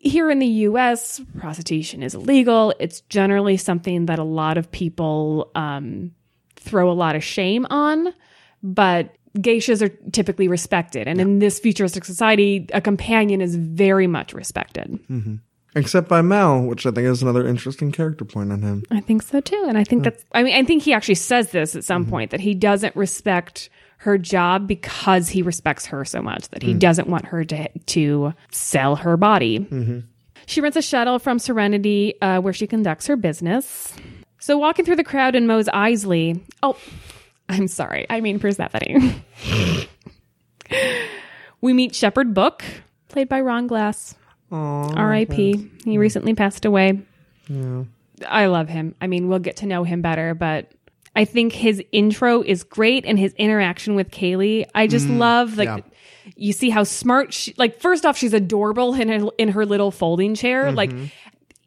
here in the US, prostitution is illegal. It's generally something that a lot of people um, throw a lot of shame on, but geishas are typically respected. And in this futuristic society, a companion is very much respected. Mm-hmm. Except by Mal, which I think is another interesting character point on him. I think so too. And I think that's, I mean, I think he actually says this at some mm-hmm. point that he doesn't respect her job because he respects her so much that he doesn't want her to, to sell her body. She rents a shuttle from Serenity uh, where she conducts her business. So walking through the crowd in Mos Eisley, oh, I'm sorry. I mean Persephone. (laughs) we meet Shepherd Book, played by Ron Glass. R.I.P. He recently passed away. I love him. I mean, we'll get to know him better, but I think his intro is great and his interaction with Kaylee. I just mm, love like yeah. you see how smart she like first off she's adorable in her, in her little folding chair. Mm-hmm. Like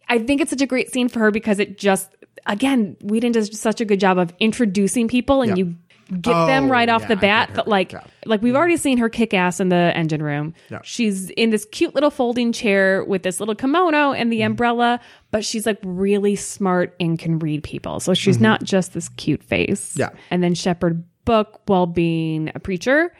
I think it's such a great scene for her because it just again, Whedon does such a good job of introducing people and Yeah. you get them Oh, right off yeah, the bat her. like Yeah. like we've already seen her kick ass in the engine room. Yeah. She's in this cute little folding chair with this little kimono and the umbrella, but she's like really smart and can read people. So she's not just this cute face. Yeah. And then Shepherd Book, while being a preacher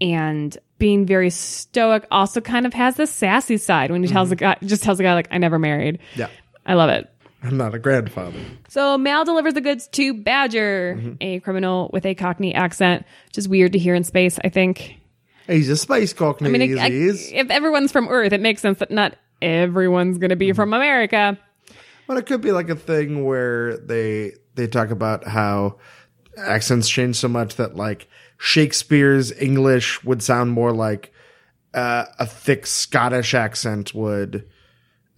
and being very stoic, also kind of has this sassy side when he tells the guy just tells the guy like, I never married. Yeah. I love it. I'm not a grandfather. So Mal delivers the goods to Badger, a criminal with a Cockney accent, which is weird to hear in space, I think. He's a space cockney. I mean, I- if everyone's from Earth, it makes sense that not everyone's going to be from America. Well, it could be like a thing where they they talk about how accents change so much that like Shakespeare's English would sound more like uh, a thick Scottish accent would.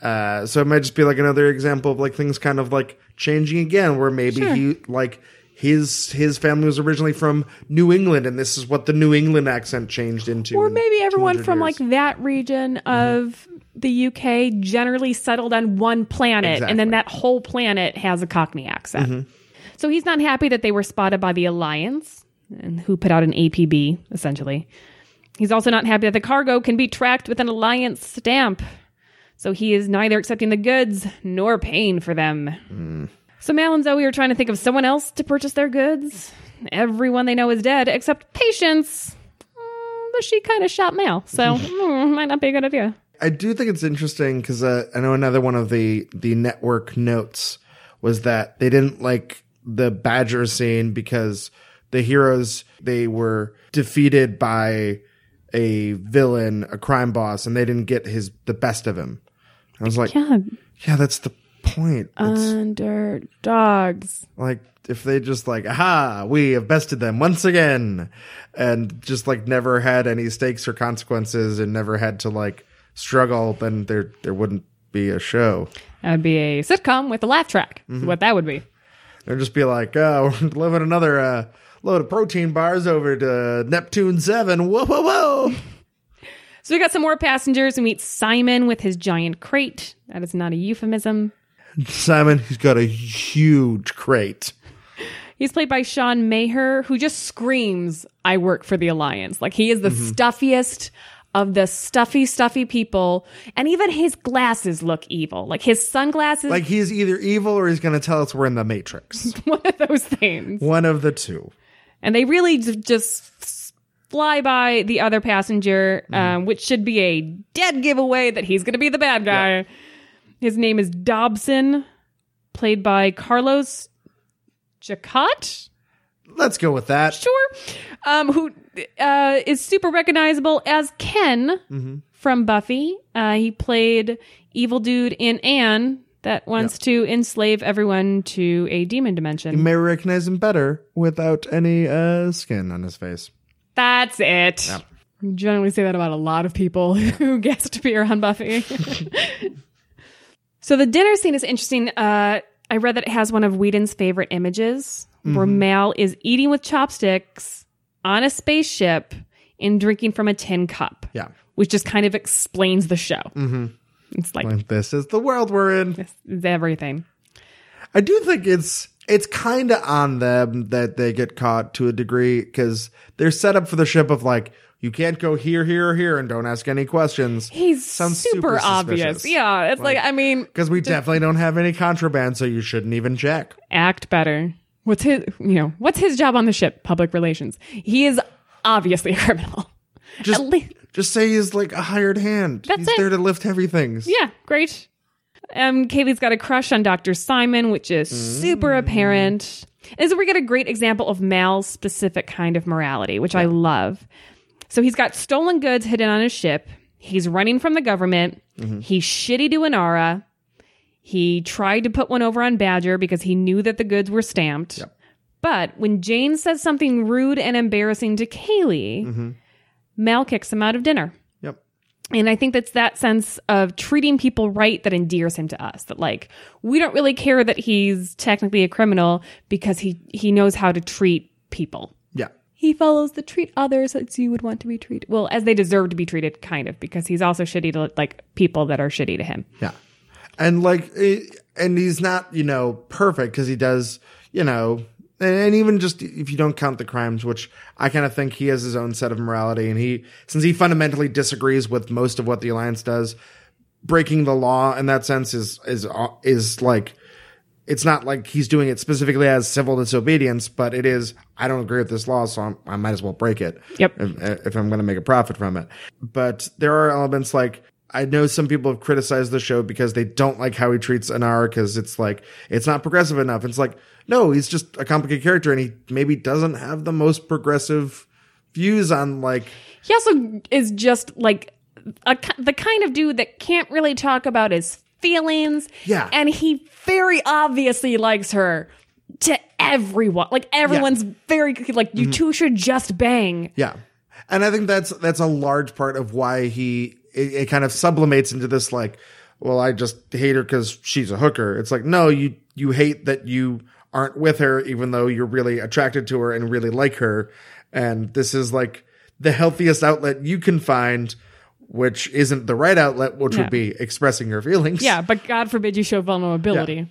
Uh, so it might just be like another example of like things kind of like changing again, where maybe Sure. he like his his family was originally from New England, and this is what the New England accent changed into. Or in maybe everyone from years. like that region of the UK generally settled on one planet, and then that whole planet has a Cockney accent. So he's not happy that they were spotted by the Alliance, and who put out an APB essentially. He's also not happy that the cargo can be tracked with an Alliance stamp. So he is neither accepting the goods nor paying for them. So Mal and Zoe are trying to think of someone else to purchase their goods. Everyone they know is dead except Patience. Mm, but she kind of shot Mal, so (laughs) mm, might not be a good idea. I do think it's interesting because uh, I know another one of the the network notes was that they didn't like the Badger scene because the heroes they were defeated by a villain, a crime boss, and they didn't get his the best of him. I was like, yeah, Yeah, that's the point. It's underdogs. like if they just like, aha, we have bested them once again, and just like never had any stakes or consequences, and never had to like struggle, then there there wouldn't be a show. That would be a sitcom with a laugh track. Mm-hmm. What that would be. They'd just be like, oh, (laughs) we're delivering another uh, load of protein bars over to Neptune Seven. Whoa, whoa, whoa! So we got some more passengers. We meet Simon with his giant crate. That is not a euphemism. Simon, he's got a huge crate. He's played by Sean Maher, who just screams, I work for the Alliance. Like he is the Mm-hmm. stuffiest of the stuffy, stuffy people. And even his glasses look evil. Like his sunglasses, Like he's either evil or he's going to tell us we're in the Matrix. (laughs) one of those things. One of the two. And they really just fly by the other passenger, Mm-hmm. um, which should be a dead giveaway that he's going to be the bad guy. His name is Dobson, played by Carlos Jacott. Let's go with that. Sure. Um, who uh, is super recognizable as Ken Mm-hmm. from Buffy. Uh, he played Evil Dude in Anne, that wants to enslave everyone to a demon dimension. You may recognize him better without any uh, skin on his face. That's it. You generally say that about a lot of people (laughs) who guest appear on Buffy. (laughs) so the dinner scene is interesting. Uh, I read that it has one of Whedon's favorite images where Mal is eating with chopsticks on a spaceship and drinking from a tin cup. Yeah. Which just kind of explains the show. Mm-hmm. (laughs) It's like And this is the world we're in. this is everything. I do think it's it's kind of on them that they get caught to a degree because they're set up for the ship of like you can't go here, here, or here, and don't ask any questions. He's Sounds super, super obvious. Yeah, it's like, I mean, Because we definitely don't have any contraband, so you shouldn't even check. act better. What's his, you know, what's his job on the ship? Public relations. He is obviously a criminal. Just At least, just say he's like a hired hand. That's he's it. there to lift heavy things. yeah, great. Um, Kaylee's got a crush on Dr. Simon, which is super mm. apparent. And so we get a great example of Mal's specific kind of morality, which I love. So he's got stolen goods hidden on his ship. He's running from the government. Mm-hmm. He's shitty to Inara. He tried to put one over on Badger because he knew that the goods were stamped. But when Jayne says something rude and embarrassing to Kaylee, mm-hmm. Mal kicks him out of dinner. Yep. And I think that's that sense of treating people right that endears him to us. That like we don't really care that he's technically a criminal because he he knows how to treat people. Yeah. He follows the treat others as you would want to be treated. Well, as they deserve to be treated, kind of, because he's also shitty to like people that are shitty to him. Yeah. And like, eh, and he's not, you know, perfect because he does, you know, and, even just if you don't count the crimes, which I kind of think he has his own set of morality. And he, since he fundamentally disagrees with most of what the Alliance does, breaking the law in that sense is, is, uh, is like, it's not like he's doing it specifically as civil disobedience, but it is, I don't agree with this law, so I'm, I might as well break it. Yep. If, if I'm going to make a profit from it. But there are elements like, I know some people have criticized the show because they don't like how he treats Anar because it's like, it's not progressive enough. It's like, no, he's just a complicated character and he maybe doesn't have the most progressive views on like, He also is just like a, the kind of dude that can't really talk about his feelings. Yeah. And he very obviously likes her to everyone. Like everyone's very like you mm-hmm. two should just bang. Yeah. And I think that's that's a large part of why he it, it kind of sublimates into this like, well, I just hate her because she's a hooker. It's like, no, you you hate that you aren't with her, even though you're really attracted to her and really like her. And this is like the healthiest outlet you can find, which isn't the right outlet, which Yeah. would be expressing your feelings. Yeah, but God forbid you show vulnerability. Yeah.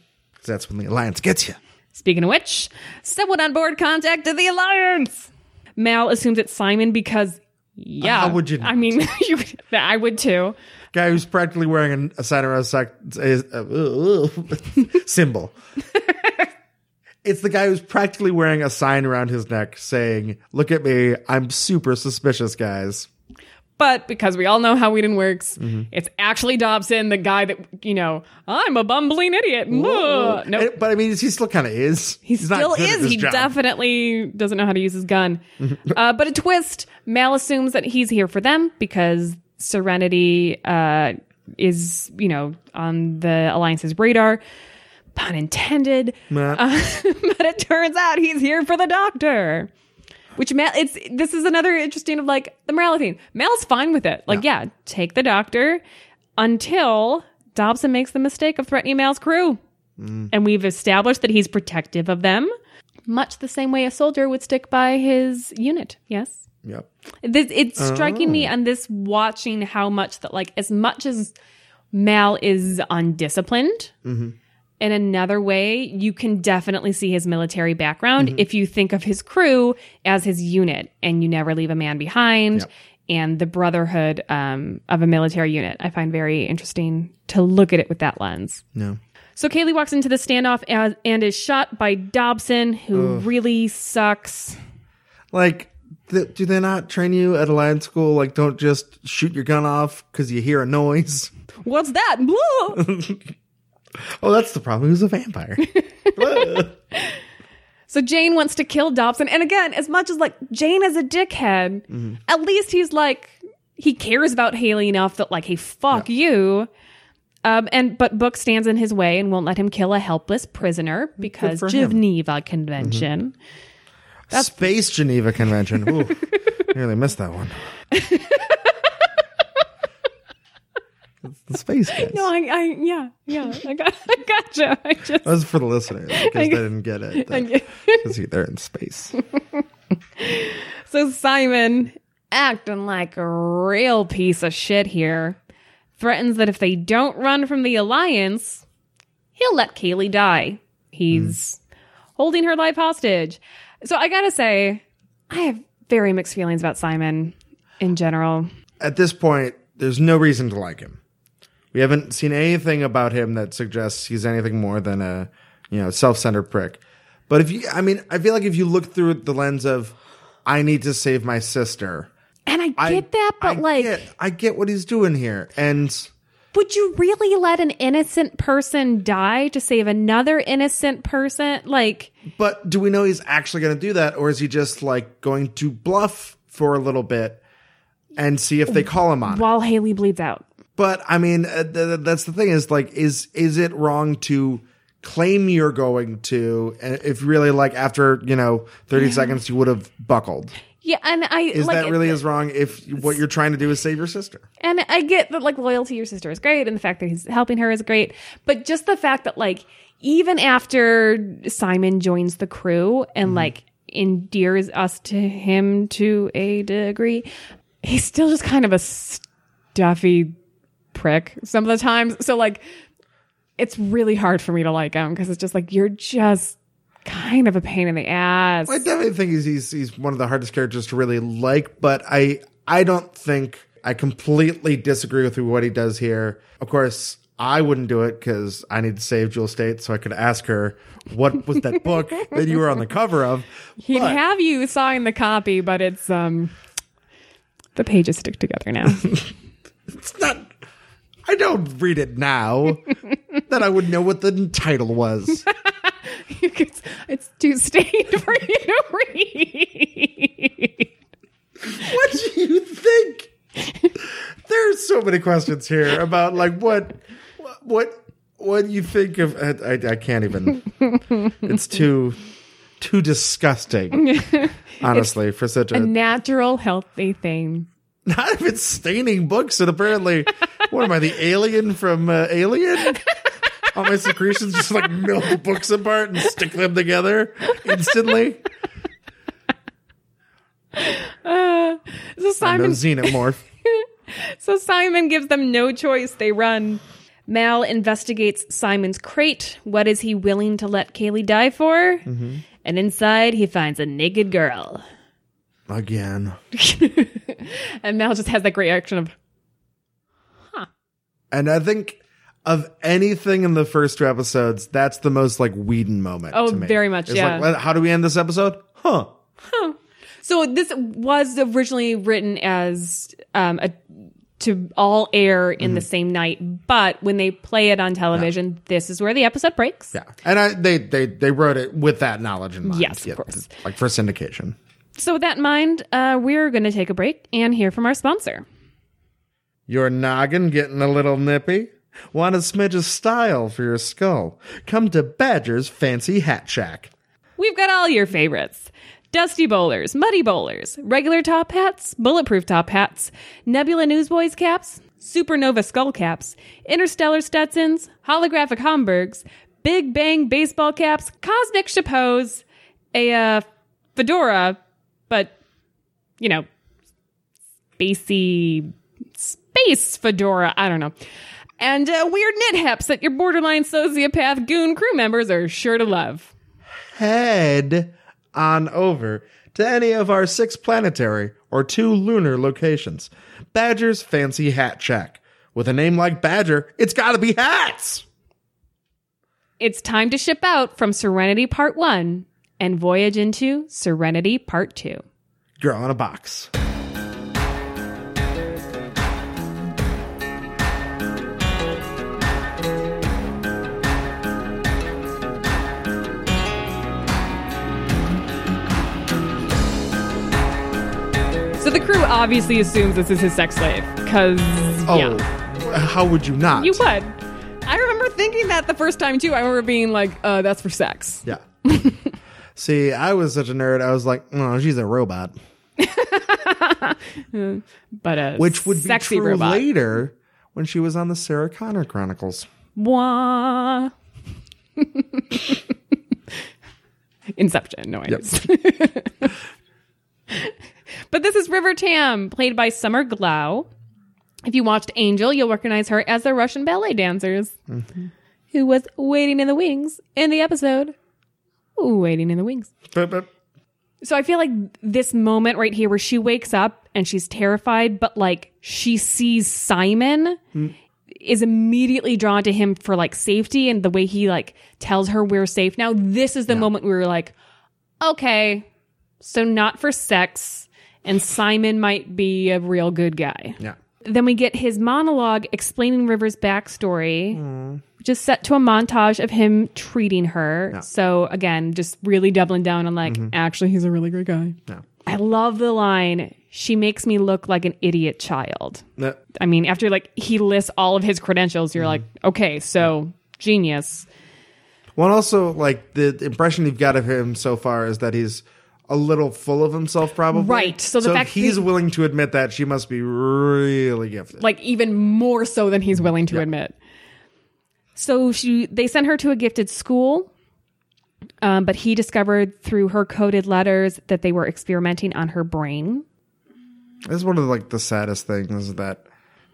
that's when the alliance gets you. Speaking of which, someone on board contacted the Alliance. Mal assumes it's Simon because, yeah. How would you I mean, (laughs) you, I would too. Guy who's practically wearing a, a sign around sac- is- uh, (laughs) symbol. (laughs) it's the guy who's practically wearing a sign around his neck saying, "Look at me, I'm super suspicious, guys." But because we all know how Whedon works, Mm-hmm. it's actually Dobson, the guy that, you know, I'm a bumbling idiot. No, nope. But I mean, he still kind of is. He He's still is. He job. definitely doesn't know how to use his gun. uh, but a twist, Mal assumes that he's here for them because Serenity uh, is, you know, on the Alliance's radar. Pun intended. Nah. Uh, (laughs) but it turns out he's here for the doctor. Which Mal, it's this is another interesting of like the morality thing. Mal's fine with it. Like, yeah, take the doctor until Dobson makes the mistake of threatening Mal's crew. Mm. And we've established that he's protective of them, much the same way a soldier would stick by his unit. Yes. Yep. This, it's striking me oh. on this watching how much that, like, as much as Mal is undisciplined, mm-hmm. In another way, you can definitely see his military background if you think of his crew as his unit and you never leave a man behind Yep. and the brotherhood um, of a military unit. I find very interesting to look at it with that lens. No. So Kaylee walks into the standoff as, and is shot by Dobson, who really sucks. Like, th- do they not train you at alliance school? Like, don't just shoot your gun off because you hear a noise. What's that? (laughs) (laughs) Oh, that's the problem. He was a vampire. (laughs) (laughs) so Jayne wants to kill Dobson. And again, as much as like Jayne is a dickhead, at least he's like, he cares about Kaylee enough that like, hey, fuck you. Um, and but Book stands in his way and won't let him kill a helpless prisoner because for him. Geneva Convention. Space Geneva Convention. Ooh, nearly missed that one. The space (laughs) guys. No, I, I yeah, yeah, I got, (laughs) I gotcha. I just that was for the listeners because they didn't get it. Because (laughs) they're in space. So Simon, acting like a real piece of shit here, threatens that if they don't run from the alliance, he'll let Kaylee die. He's hmm. holding her life hostage. So I gotta say, I have very mixed feelings about Simon in general. At this point, there's no reason to like him. We haven't seen anything about him that suggests he's anything more than a, you know, self-centered prick. But if you, I mean, I feel like if you look through the lens of, I need to save my sister. And I get I that, but I like, get, I get what he's doing here, and would you really let an innocent person die to save another innocent person? Like, but do we know he's actually going to do that, or is he just like going to bluff for a little bit and see if they call him on it? while Kaylee bleeds out. But I mean, uh, th- th- that's the thing is like, is is it wrong to claim you're going to, and if really like after you know thirty seconds you would have buckled? Yeah, and I Is like that really as wrong if what you're trying to do is save your sister? And I get that like loyalty to your sister is great and the fact that he's helping her is great. But just the fact that like even after Simon joins the crew and like endears us to him to a degree, he's still just kind of a stuffy prick some of the times. So like it's really hard for me to like him because it's just like you're just kind of a pain in the ass. I definitely think he's, he's he's one of the hardest characters to really like, but I I don't think I completely disagree with what he does here. Of course, I wouldn't do it because I need to save Jewel Staite, so I could ask her what was that (laughs) book that you were on the cover of. He'd But- have you sign the copy, but it's um the pages stick together now. (laughs) It's not. I don't read it now. (laughs) then I would know what the title was. (laughs) it's, it's too stained for you to read. What do you think? There's so many questions here about like what, what, what you think of. I, I, I can't even. It's too, too disgusting. (laughs) Honestly, for such a A natural, healthy thing. Not if it's staining books and apparently, what am I, the alien from uh, Alien? All my secretions just like melt books apart and stick them together instantly. So No Simon, xenomorph. (laughs) so Simon gives them no choice. They run. Mal investigates Simon's crate. What is he willing to let Kaylee die for? And inside, he finds a naked girl. Again. (laughs) And Mal just has that great action of, huh. And I think of anything in the first two episodes, that's the most like Whedon moment. Oh, to me. very much, It's yeah. Like, how do we end this episode? Huh. Huh. So this was originally written as um, a to all air in Mm-hmm. the same night, but when they play it on television, this is where the episode breaks. Yeah. And I, they, they, they wrote it with that knowledge in mind. Yes, of Yeah, course. Like for syndication. So with that in mind, uh, we're going to take a break and hear from our sponsor. Your noggin getting a little nippy? Want a smidge of style for your skull? Come to Badger's Fancy Hat Shack. We've got all your favorites. Dusty bowlers, muddy bowlers, regular top hats, bulletproof top hats, Nebula Newsboys caps, supernova skull caps, interstellar Stetsons, holographic Homburgs, Big Bang baseball caps, cosmic chapeaus, a uh, fedora, but, you know, spacey space fedora. I don't know. And uh, weird knit heps that your borderline sociopath goon crew members are sure to love. Head on over to any of our six planetary or two lunar locations. Badger's Fancy Hat Shack. With a name like Badger, it's gotta be hats! It's time to ship out from Serenity Part 1 and voyage into Serenity Part 2. Girl in a box. So the crew obviously assumes this is his sex slave, because, Oh, yeah, how would you not? you would. I remember thinking that the first time too. I remember being like, uh, "That's for sex." Yeah. (laughs) See, I was such a nerd. I was like, "Oh, she's a robot," (laughs) But a which would be sexy true robot. later when she was on the Sarah Connor Chronicles. Wah. (laughs) Inception. No, I Yep. (laughs) But this is River Tam, played by Summer Glau. If you watched Angel, you'll recognize her as the Russian ballet dancers mm-hmm. who was waiting in the wings in the episode Waiting in the Wings. So I feel like this moment right here where she wakes up and she's terrified, but like she sees Simon is immediately drawn to him for like safety and the way he like tells her we're safe now. This is the moment where we were like, okay, so not for sex, and Simon might be a real good guy. yeah. Then we get his monologue explaining River's backstory, mm. Which is set to a montage of him treating her. So again, just really doubling down on like, mm-hmm. actually, he's a really great guy. Yeah. I love the line. She makes me look like an idiot child. That- I mean, after like he lists all of his credentials, you're mm-hmm. like, okay, so genius. Well, also like the impression you've got of him so far is that he's a little full of himself, probably. Right, so the if fact he's willing to admit that, she must be really gifted. like even more so than he's willing to admit. So she they sent her to a gifted school, um, but he discovered through her coded letters that they were experimenting on her brain. That's one of the, like the saddest things that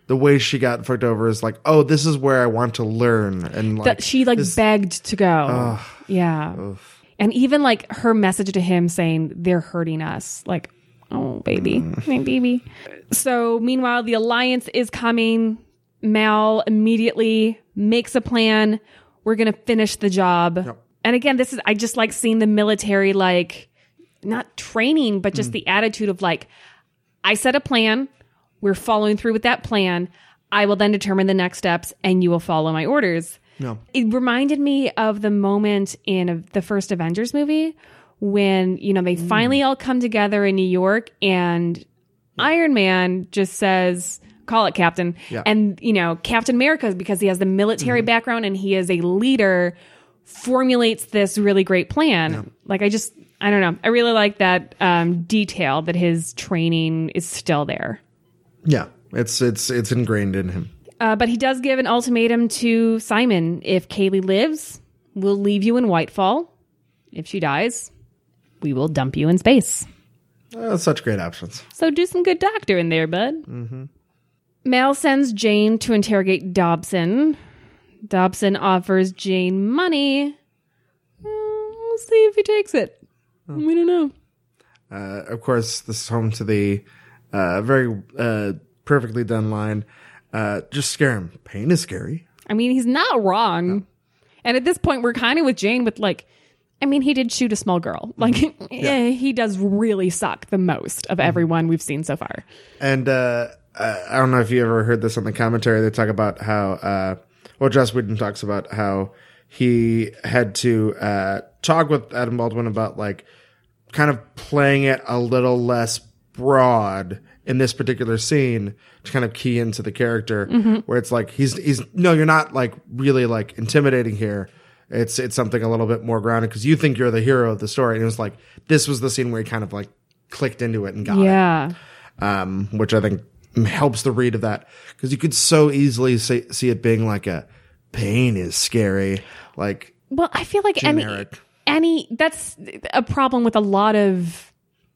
the way she got fucked over is like, oh, this is where I want to learn, and like That she like this- begged to go. yeah, and even like her message to him saying they're hurting us, like. Oh, baby, my baby. So, meanwhile, the alliance is coming. Mal immediately makes a plan. We're going to finish the job. And again, this is, I just like seeing the military, like, not training, but just mm. the attitude of like, I set a plan. We're following through with that plan. I will then determine the next steps and you will follow my orders. No. It reminded me of the moment in the first Avengers movie when, you know, they mm. finally all come together in New York and Iron Man just says, call it Captain. Yeah. And, you know, Captain America, because he has the military background and he is a leader, formulates this really great plan. Like, I just, I don't know. I really like that um, detail that his training is still there. yeah, it's it's it's ingrained in him. Uh, but he does give an ultimatum to Simon. If Kaylee lives, we'll leave you in Whitefall. If she dies, we will dump you in space. Uh, such great options. So do some good doctoring there, bud. Mm-hmm. Mal sends Jayne to interrogate Dobson. Dobson offers Jayne money. Uh, we'll see if he takes it. We don't know. Uh, of course, this is home to the uh, very uh, perfectly done line. Uh, just scare him. Pain is scary. I mean, he's not wrong. And at this point, we're kind of with Jayne with like, I mean, he did shoot a small girl. Like, eh, (laughs) he does really suck the most of everyone we've seen so far. And uh, I don't know if you ever heard this on the commentary. They talk about how, uh, well, Joss Whedon talks about how he had to uh, talk with Adam Baldwin about like kind of playing it a little less broad in this particular scene to kind of key into the character where it's like he's he's no you're not like really like intimidating here it's it's something a little bit more grounded because you think you're the hero of the story and it was like this was the scene where he kind of like clicked into it and got it Yeah. um, which I think helps the read of that because you could so easily see, see it being like a pain is scary, like Well, I feel like any Generic. any that's a problem with a lot of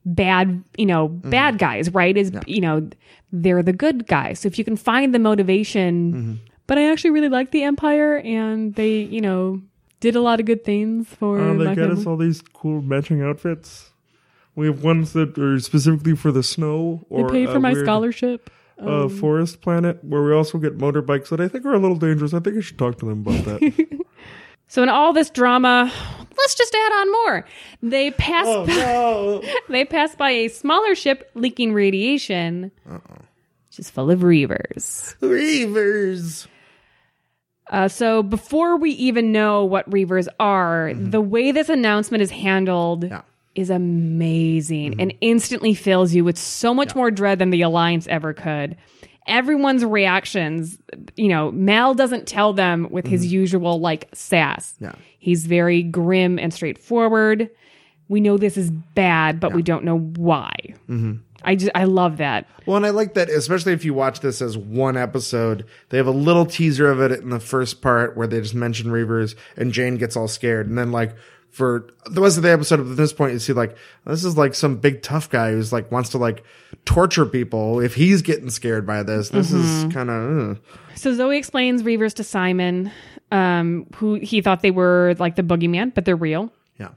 bad, you know, mm-hmm. bad guys, right? Is you know, they're the good guys. So if you can find the motivation, mm-hmm. but I actually really like the Empire and they, you know, did a lot of good things for Oh, they my got us all these cool matching outfits. We have ones that are specifically for the snow They or paid for my weird, scholarship. Uh, forest planet where we also get motorbikes that I think are a little dangerous. I think I should talk to them about that. (laughs) So in all this drama, let's just add on more. They pass oh no! (laughs) they pass by a smaller ship leaking radiation, Uh which is full of reavers. Reavers. Uh, so before we even know what reavers are, the way this announcement is handled Yeah. Is amazing mm-hmm. and instantly fills you with so much more dread than the alliance ever could. everyone's reactions, you know, Mal doesn't tell them with his mm-hmm. usual like sass. Yeah. He's very grim and straightforward. We know this is bad, but we don't know why. Mm-hmm. I just, I love that. Well, and I like that, especially if you watch this as one episode. They have a little teaser of it in the first part where they just mention Reavers, and Jayne gets all scared, and then like for the rest of the episode, at this point, you see like this is like some big tough guy who's like wants to like torture people. If he's getting scared by this, this is kind of. So Zoe explains Reavers to Simon, um, who he thought they were like the boogeyman, but they're real. yeah.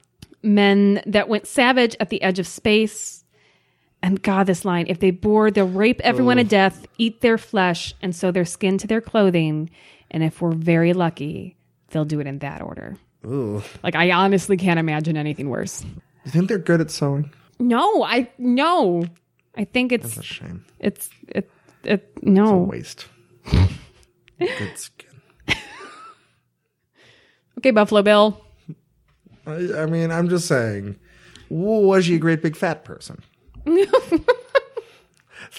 men that went savage at the edge of space. And God, this line if they bore, they'll rape everyone to death, eat their flesh, and sew their skin to their clothing. And if we're very lucky, they'll do it in that order. Ooh. Like, I honestly can't imagine anything worse. You think they're good at sewing? No, I, no. I think That's it's, a shame. it's, it, it, no. Waste. (laughs) good skin. Okay, Buffalo Bill. I, I mean, I'm just saying. Was she a great big fat person? (laughs) it's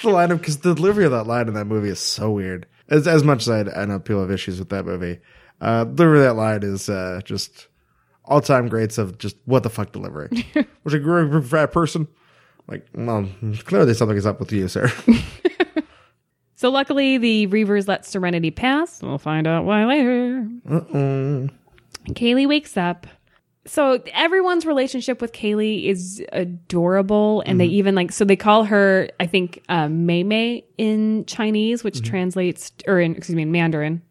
the line of because the delivery of that line in that movie is so weird. As as much as I, I know people have issues with that movie, uh, delivery that line is uh, just all time greats of just what the fuck delivery. (laughs) Was a great fat person? Like, well, clearly something is up with you, sir. (laughs) (laughs) So luckily, the Reavers let Serenity pass. We'll find out why later. Uh-oh. Kaylee wakes up. So everyone's relationship with Kaylee is adorable, and they even like so they call her I think uh, Mei Mei in Chinese, which translates or in excuse me in Mandarin,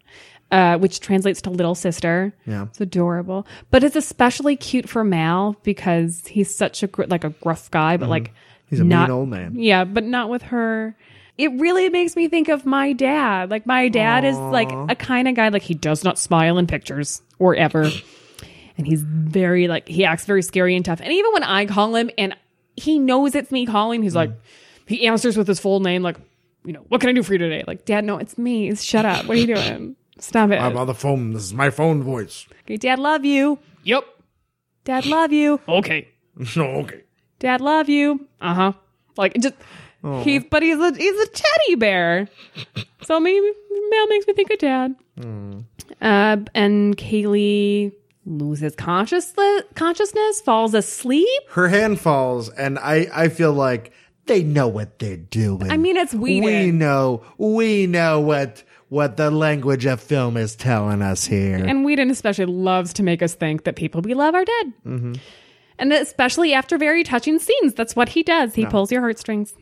uh, which translates to little sister. Yeah. it's adorable, but it's especially cute for Mal because he's such a gr- like a gruff guy, but like He's a not, mean old man. yeah, but not with her. It really makes me think of my dad. Like my dad is like a kind of guy like he does not smile in pictures or ever. and he's very like he acts very scary and tough. And even when I call him and he knows it's me calling, he's like he answers with his full name like, you know, what can I do for you today? Like, "Dad, no, it's me. Shut up. What are you doing? Stop it." I'm on the phone. This is my phone voice. okay, Dad, love you. Yep. Dad, love you. Okay. (laughs) no, okay. Dad, love you. Uh huh. Like it just he's but he's a he's a teddy bear. so maybe Mel makes me think of Dad. Uh, and Kaylee loses consciousness, consciousness, falls asleep. Her hand falls, and I, I feel like they know what they're doing. I mean, it's we Whedon. know, we know what what the language of film is telling us here. And Whedon especially loves to make us think that people we love are dead. Mm-hmm. And especially after very touching scenes, that's what he does. He pulls your heartstrings.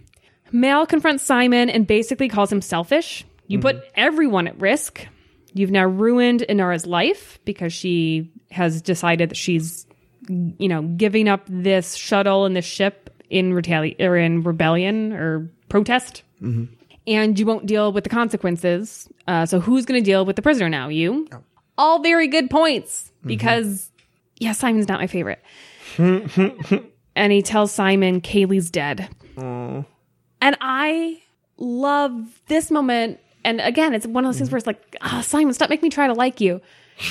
Mal confronts Simon and basically calls him selfish. You mm-hmm. put everyone at risk. You've now ruined Inara's life because she has decided that she's, you know, giving up this shuttle and this ship in retali- or in rebellion or protest. Mm-hmm. And you won't deal with the consequences. Uh, so who's going to deal with the prisoner now? You all very good points because yeah, Simon's not my favorite. (laughs) and he tells Simon Kaylee's dead. And I love this moment. And again, it's one of those things where it's like, ah, Simon, stop making me try to like you. (laughs)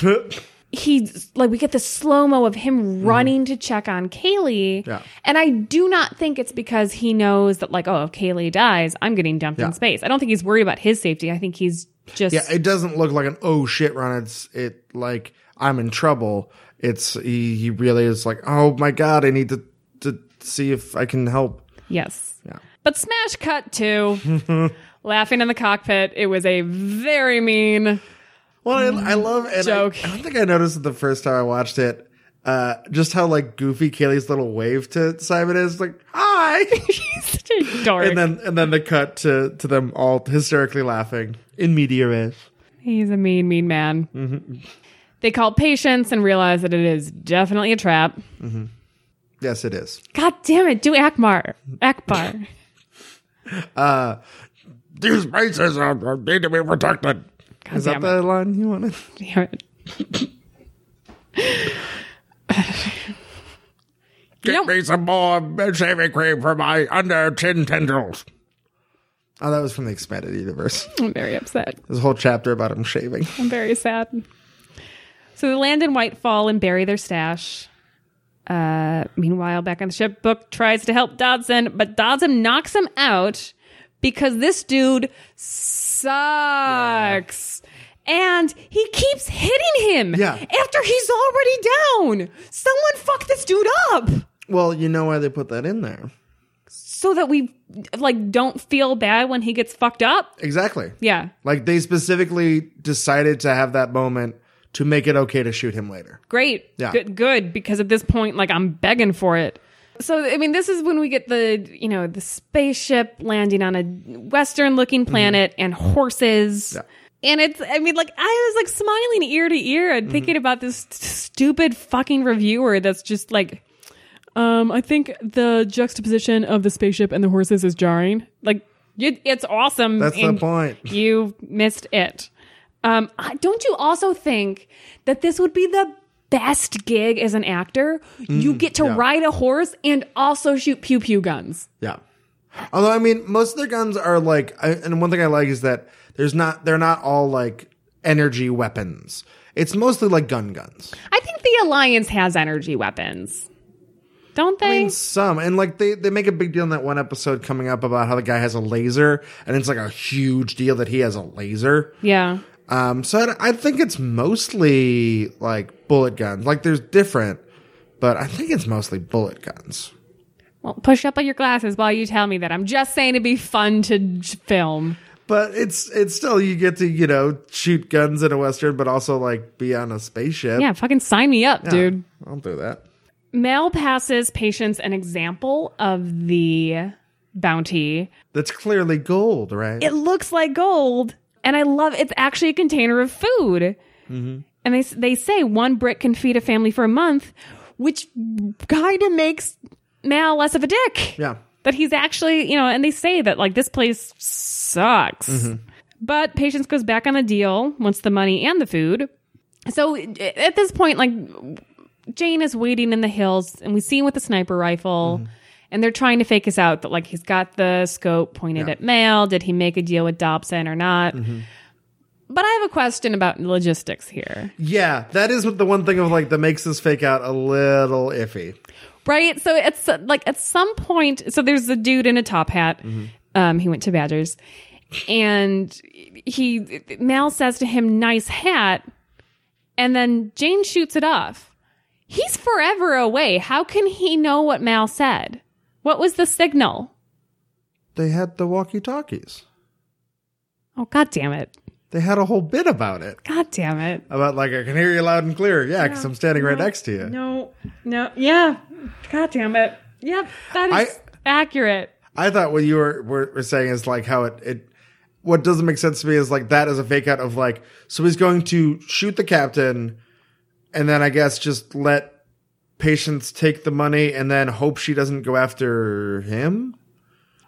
He's like, we get the slow mo of him mm-hmm. running to check on Kaylee. Yeah. And I do not think it's because he knows that, like, oh, if Kaylee dies, I'm getting dumped Yeah. in space. I don't think he's worried about his safety. I think he's just. yeah, it doesn't look like an oh shit run. It's it like I'm in trouble. It's he, he really is like oh my god, I need to to see if I can help. Yes. Yeah. But smash cut to (laughs) laughing in the cockpit. It was a very mean. Well, I, I love and I- Joke. I, don't think I noticed it the first time I watched it. Uh, just how like goofy Kaylee's little wave to Simon is like hi, (laughs) He's such a dork. and then and then the cut to to them all hysterically laughing in media res. He's a mean, mean man. They call patience and realize that it is definitely a trap. Yes, it is. God damn it, do Ackbar. Ackbar. (laughs) uh, These bases are, need to be protected. God Is that damn it. the line you wanted? Damn it. Get Nope. me some more shaving cream for my under chin tendrils. Oh, that was from the expanded universe. I'm very upset. There's a whole chapter about him shaving. I'm very sad. So they land in Whitefall and bury their stash. Uh, meanwhile, back on the ship, Book tries to help Dobson, but Dobson knocks him out because this dude sucks. And he keeps hitting him Yeah. after he's already down. Someone fuck this dude up Well, you know why they put that in there. so that we like don't feel bad when he gets fucked up. Exactly. Yeah. Like they specifically decided to have that moment to make it okay to shoot him later. Great. Yeah. Good, good. Because at this point, like, I'm begging for it. So, I mean, this is when we get the, you know, the spaceship landing on a Western looking planet and horses. Mm-hmm. Yeah. And it's, I mean, like, I was like smiling ear to ear Mm-hmm. and thinking about this st- stupid fucking reviewer that's just like, um, I think the juxtaposition of the spaceship and the horses is jarring. Like, it, it's awesome. That's the point. You missed it. Um, don't you also think that this would be the best gig as an actor? you get to Mm, yeah. ride a horse and also shoot pew pew guns. Yeah. Although I mean, most of their guns are like, I, and one thing I like is that there's not, they're not all like energy weapons. It's mostly like gun guns. I think the Alliance has energy weapons. Don't they? I mean, some, and like they, they make a big deal in that one episode coming up about how the guy has a laser, and it's like a huge deal that he has a laser. yeah. Um, so I, I think it's mostly like bullet guns. Like there's different, but I think it's mostly bullet guns. Well, push up on your glasses while you tell me that. I'm just saying it'd be fun to j- film. But it's it's still you get to you know shoot guns in a western, but also like be on a spaceship. Yeah, fucking sign me up, Yeah, dude. I'll do that. Mal passes Patience an example of the bounty. That's clearly gold, right? It looks like gold, and I love it's actually a container of food. Mm-hmm. And they they say one brick can feed a family for a month, which kind of makes Mal less of a dick. yeah. That he's actually, you know, and they say that like this place sucks. Mm-hmm. But Patience goes back on the deal, wants the money and the food. So at this point, like Jayne is waiting in the hills, and we see him with the sniper rifle, mm-hmm. And they're trying to fake us out that like he's got the scope pointed Yeah. at Mal. Did he make a deal with Dobson or not? But I have a question about logistics here, Yeah, that is what the one thing of like that makes this fake out a little iffy. right? So it's uh, like at some point, so there's a dude in a top hat. Um, he went to Badgers, and he Mal says to him, "Nice hat," and then Jayne shoots it off. He's forever away. How can he know what Mal said? What was the signal? They had the walkie talkies. Oh, god damn it. They had a whole bit about it. God damn it. About like I can hear you loud and clear. Yeah, because I'm standing right next to you. No, no, yeah. God damn it. Yep, that is I- accurate. I thought what you were, were, were saying is like how it, it, what doesn't make sense to me is like that is a fake out of like, so he's going to shoot the captain and then I guess just let Patience take the money and then hope she doesn't go after him.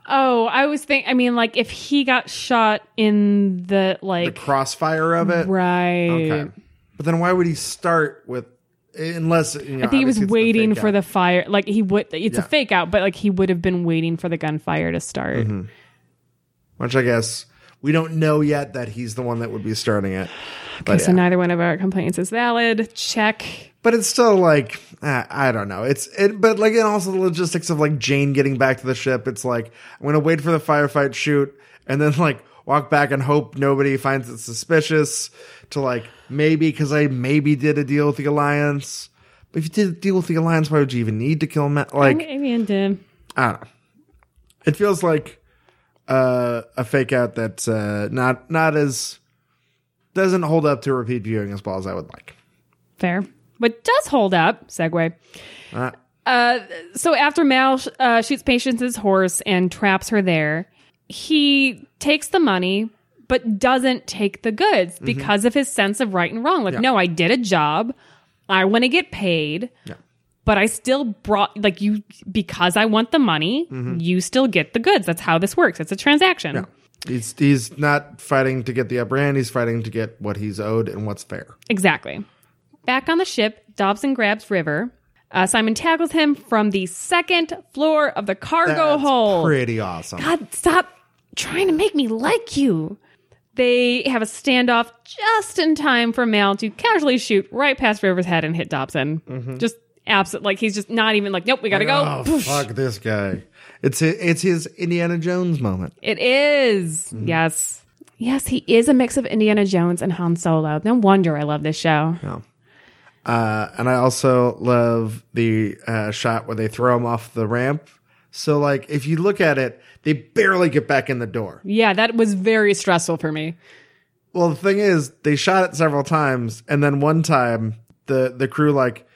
Oh, I was think. I mean, like if he got shot in the like The crossfire of it. right. Okay. But then why would he start with, unless, you know, I think he was it's the waiting for out. the fire. Like he would. It's a fake out, but like he would have been waiting for the gunfire to start. Mm-hmm. which I guess we don't know yet that he's the one that would be starting it. But, So yeah. neither one of our complaints is valid. Check. but it's still like uh, I don't know. It's it, but like and also the logistics of like Jayne getting back to the ship. It's like I'm gonna wait for the firefight shoot and then like walk back and hope nobody finds it suspicious. To like maybe because I maybe did a deal with the alliance. But if you did a deal with the alliance, why would you even need to kill Matt? Like I mean, I don't know. It feels like uh, a fake out that's uh, not not as doesn't hold up to repeat viewing as well as I would like. fair. What does hold up? Segue. Uh, Uh, so after Mal uh, shoots Patience's horse and traps her there, he takes the money but doesn't take the goods because of his sense of right and wrong. Like, Yeah. no, I did a job. I want to get paid. Yeah. But I still brought like you because I want the money, you still get the goods. That's how this works. It's a transaction. yeah. He's he's not fighting to get the upper hand. He's fighting to get what he's owed and what's fair. Exactly. Back on the ship, Dobson grabs River. Uh, Simon tackles him from the second floor of the cargo That's hold. pretty awesome. God, stop trying to make me like you. They have a standoff just in time for Mal to casually shoot right past River's head and hit Dobson. Just absolute, like he's just not even like, nope, we gotta go. Oh fuck this guy! It's hi- it's his Indiana Jones moment. It is. Mm-hmm. Yes. Yes, he is a mix of Indiana Jones and Han Solo. No wonder I love this show. Yeah. Uh, and I also love the uh, shot where they throw him off the ramp. So, like, if you look at it, they barely get back in the door. Yeah, that was very stressful for me. Well, the thing is, they shot it several times, and then one time, the the crew like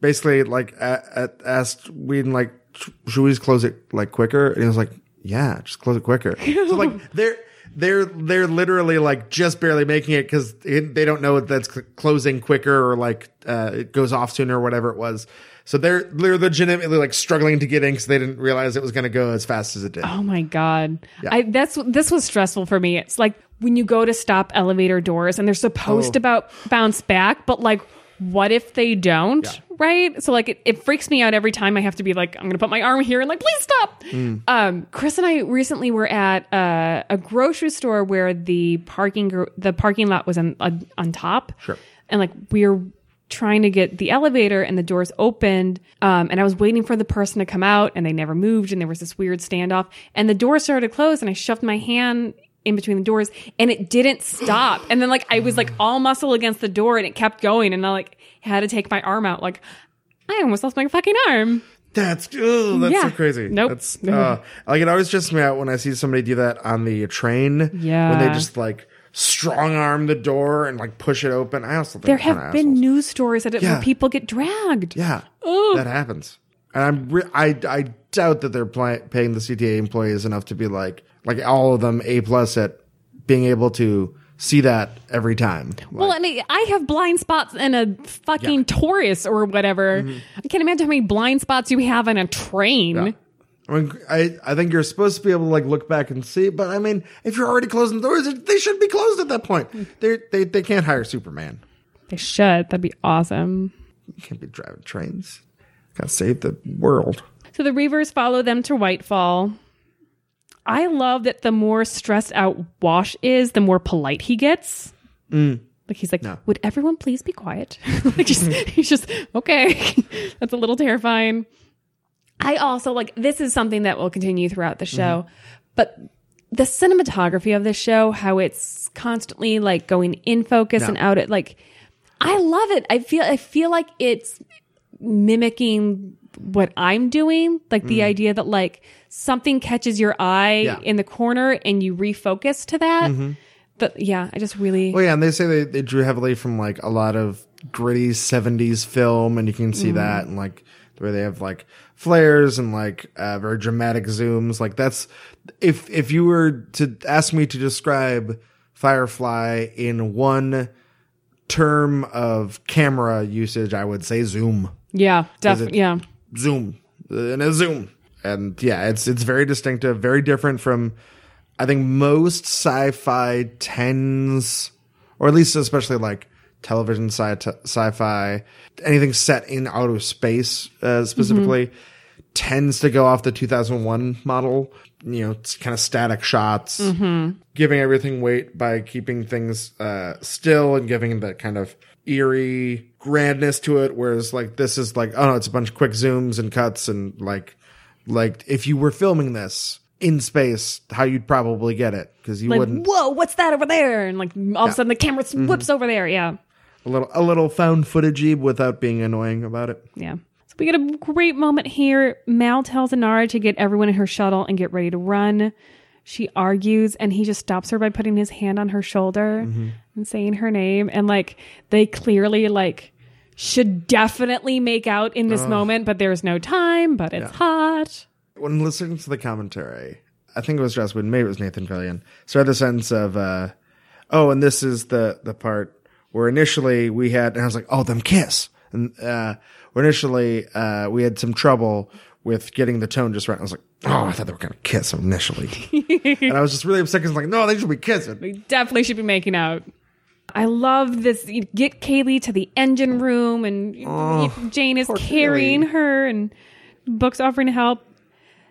basically like a, a, asked Whedon like, "Sh- should we just close it like quicker? And he was like, yeah, just close it quicker. (laughs) so like they're they're they're literally like just barely making it because they don't know that's closing quicker or like uh, it goes off sooner or whatever it was. So they're they're legitimately like struggling to get in because they didn't realize it was going to go as fast as it did. Oh my god. Yeah. I that's this was stressful for me. It's like when you go to stop elevator doors and they're supposed Oh. to about bounce back, but like what if they don't? Right? So like it, it freaks me out every time I have to be like, I'm gonna put my arm here and like, please stop. Hmm. Um, Chris and I recently were at uh, a grocery store where the parking gr- the parking lot was on on, on top. Sure. And like we were trying to get the elevator and the doors opened um, and i was waiting for the person to come out and they never moved and there was this weird standoff and the door started to close and i shoved my hand in between the doors and it didn't stop and then like i was like all muscle against the door and it kept going and i like had to take my arm out like i almost lost my fucking arm That's ugh, that's Yeah. so crazy. Nope. That's uh, (laughs) like it always just me out when I see somebody do that on the train. Yeah. When they just like strong arm the door and like push it open. I also think there have been news stories that it, Yeah. where people get dragged yeah that happens. And I'm re- I I doubt that they're paying the CTA employees enough to be like like all of them a plus at being able to see that every time. Well, I mean, I have blind spots in a fucking Taurus or whatever. Mm-hmm. I can't imagine how many blind spots you have in a train. Yeah. I mean, I, I think you're supposed to be able to like look back and see, but I mean, if you're already closing the doors, they should be closed at that point. Mm. They they they can't hire Superman. They should. That'd be awesome. You can't be driving trains. Gotta save the world. So the Reavers follow them to Whitefall. I love that the more stressed out Wash is, the more polite he gets. Mm. Like he's like, no. "Would everyone please be quiet?" (laughs) like just, (laughs) he's just okay. (laughs) That's a little terrifying. I also like this is something that will continue throughout the show, mm-hmm. but the cinematography of this show, how it's constantly like going in focus and out It like, I love it. I feel I feel like it's mimicking what I'm doing, like the mm. idea that like something catches your eye Yeah. in the corner and you refocus to that. Mm-hmm. But yeah, I just really Well, yeah, and they say they, they drew heavily from like a lot of gritty '70s film, and you can see mm. that, and like where they have like flares and like uh, very dramatic zooms. Like that's if if you were to ask me to describe Firefly in one term of camera usage, I would say zoom. yeah, definitely yeah. Zoom. And a zoom. And yeah it's it's very distinctive very different from i think most sci-fi tends or at least especially like television sci- sci-fi anything set in outer space uh, specifically tends to go off the 2001 model. You know it's kind of static shots giving everything weight by keeping things uh, still and giving that kind of eerie grandness to it whereas like this is like oh no it's a bunch of quick zooms and cuts and like like if you were filming this in space how you'd probably get it because you Like, wouldn't whoa, what's that over there? And like all of a sudden the camera mm-hmm. whips over there. Yeah. a little a little found footagey without being annoying about it Yeah. So we get a great moment here. Mal tells Inara to get everyone in her shuttle and get ready to run. She argues and he just stops her by putting his hand on her shoulder and saying her name. And like they clearly like should definitely make out in this moment, but there's no time, but it's hot. when listening to the commentary, I think it was Joss Whedon, maybe it was Nathan Fillion. So I had the sense of, uh, oh, and this is the the part where initially we had, and I was like, oh, them kiss, and uh, where initially uh, we had some trouble with getting the tone just right. I was like, oh, I thought they were gonna kiss initially, (laughs) and I was just really upset because like, no, they should be kissing. We definitely should be making out. I love this. You get Kaylee to the engine room, and oh, Jayne is carrying Kaylee. her, and Book's offering help.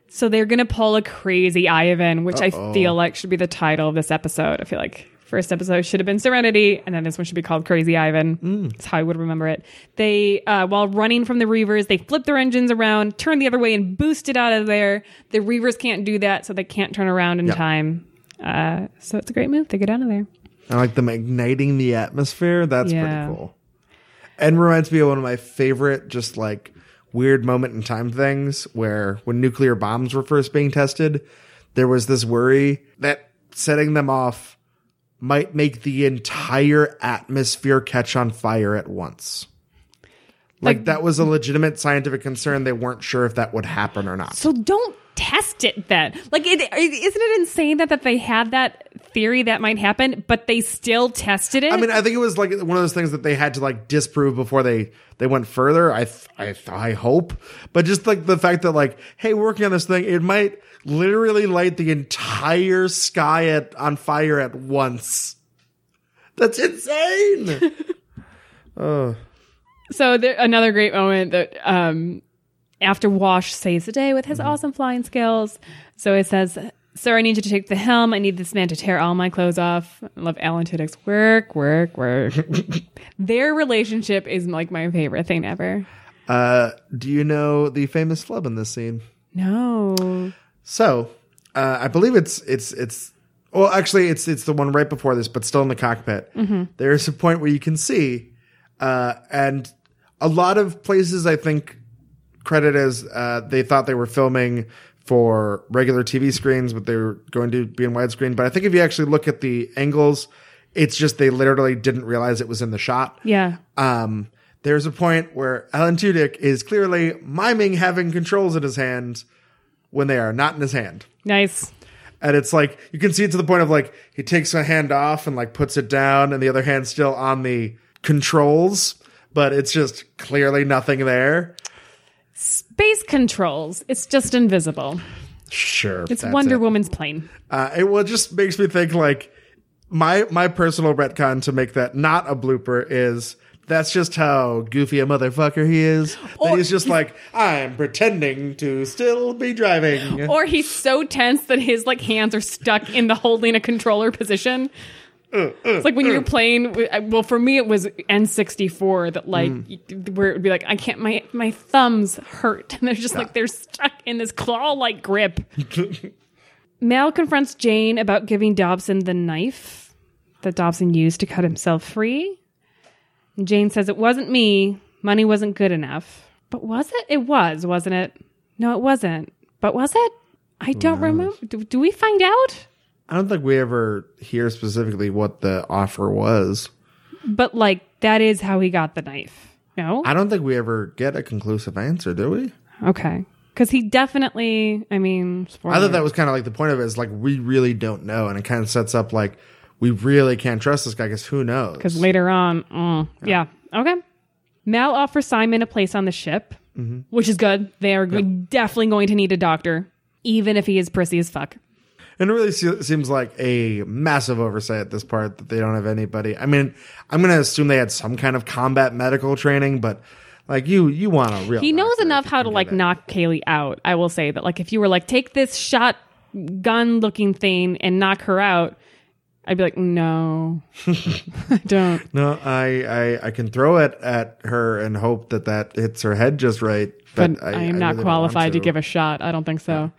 So they're gonna pull a crazy Ivan, which I feel like should be the title of this episode. I feel like First episode should have been Serenity, and then this one should be called Crazy Ivan. That's how I would remember it. They, uh, while running from the Reavers, they flip their engines around, turn the other way, and boost it out of there. The Reavers can't do that, so they can't turn around in Yep. time. Uh, so it's a great move. They get out of there. I like them igniting the atmosphere. That's Yeah. pretty cool. And reminds me of one of my favorite, just like weird moment in time things where when nuclear bombs were first being tested, there was this worry that setting them off might make the entire atmosphere catch on fire at once. Like, Like- that was a legitimate scientific concern. They weren't sure if that would happen or not. So don't test it then. Like, it, it- isn't it insane that, that they had that theory that might happen, but they still tested it? I mean, I think it was like one of those things that they had to like disprove before they they went further. I th- I th- I hope, but just like the fact that like, hey, working on this thing, it might literally light the entire sky at on fire at once. That's insane. (laughs) oh. So there, another great moment that um, after Wash saves the day with his Mm-hmm. awesome flying skills. So it says, "Sir, I need you to take the helm. I need this man to tear all my clothes off." I love Alan Tudyk's work, work, work. (laughs) Their relationship is like my favorite thing ever. uh, do you know the famous flub in this scene? No, So, uh, I believe it's it's it's well, actually, it's it's the one right before this, but still in the cockpit. There's a point where you can see, uh, and a lot of places I think credit as uh, they thought they were filming for regular TV screens, but they were going to be in widescreen. But I think if you actually look at the angles, it's just they literally didn't realize it was in the shot. yeah, Um, there's a point where Alan Tudyk is clearly miming having controls in his hand when they are not in his hand. nice. And it's like you can see it to the point of like he takes a hand off and like puts it down, and the other hand's still on the controls, but it's just clearly nothing there. Space controls. It's just invisible. Sure, It's Wonder it. Woman's plane. Uh, it well, it just makes me think like my my personal retcon to make that not a blooper is that's just how goofy a motherfucker he is. that Or- he's just like I'm pretending to still be driving. Or he's so tense that his like hands are stuck in the holding a controller position. It's like when you're playing. uh, Well, for me, it was N64 that like where it would be like I can't. My my thumbs hurt, (laughs) and they're just like they're stuck in this claw like grip. Mal confronts Jayne about giving Dobson the knife that Dobson used to cut himself free. And Jayne says it wasn't me. Money wasn't good enough. But was it? It was, wasn't it? No, it wasn't. But was it? I don't remember. Do, do we find out? I don't think we ever hear specifically what the offer was. But like that is how he got the knife. No. I don't think we ever get a conclusive answer, do we? Okay. Because he definitely. I mean, I thought that was kind of like the point of it is like we really don't know, and it kind of sets up like we really can't trust this guy because who knows? because later on, mm, yeah. Okay. Mal offers Simon a place on the ship, which is good. They are go- definitely going to need a doctor, even if he is prissy as fuck. And it really se- seems like a massive oversight at this part that they don't have anybody. I mean, I'm going to assume they had some kind of combat medical training, but like you, you want a real. He knows enough how to like that. knock Kaylee out. I will say that, like, if you were like, take this shotgun looking thing and knock her out, I'd be like, no, (laughs) I don't. (laughs) No, I, I, I can throw it at her and hope that that hits her head just right. But, But, I, am not qualified to. give a shot. I don't think so.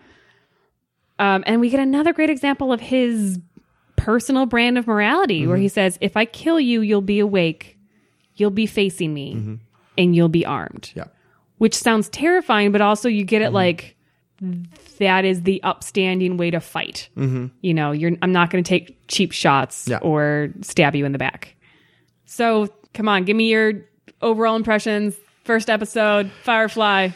Um, and we get another great example of his personal brand of morality, where he says, "If I kill you, you'll be awake, you'll be facing me, and you'll be armed." Yeah. Which sounds terrifying, but also you get it like that is the upstanding way to fight. Mm-hmm. You know, you're I'm not going to take cheap shots Yeah. or stab you in the back. So come on, give me your overall impressions. First episode, Firefly.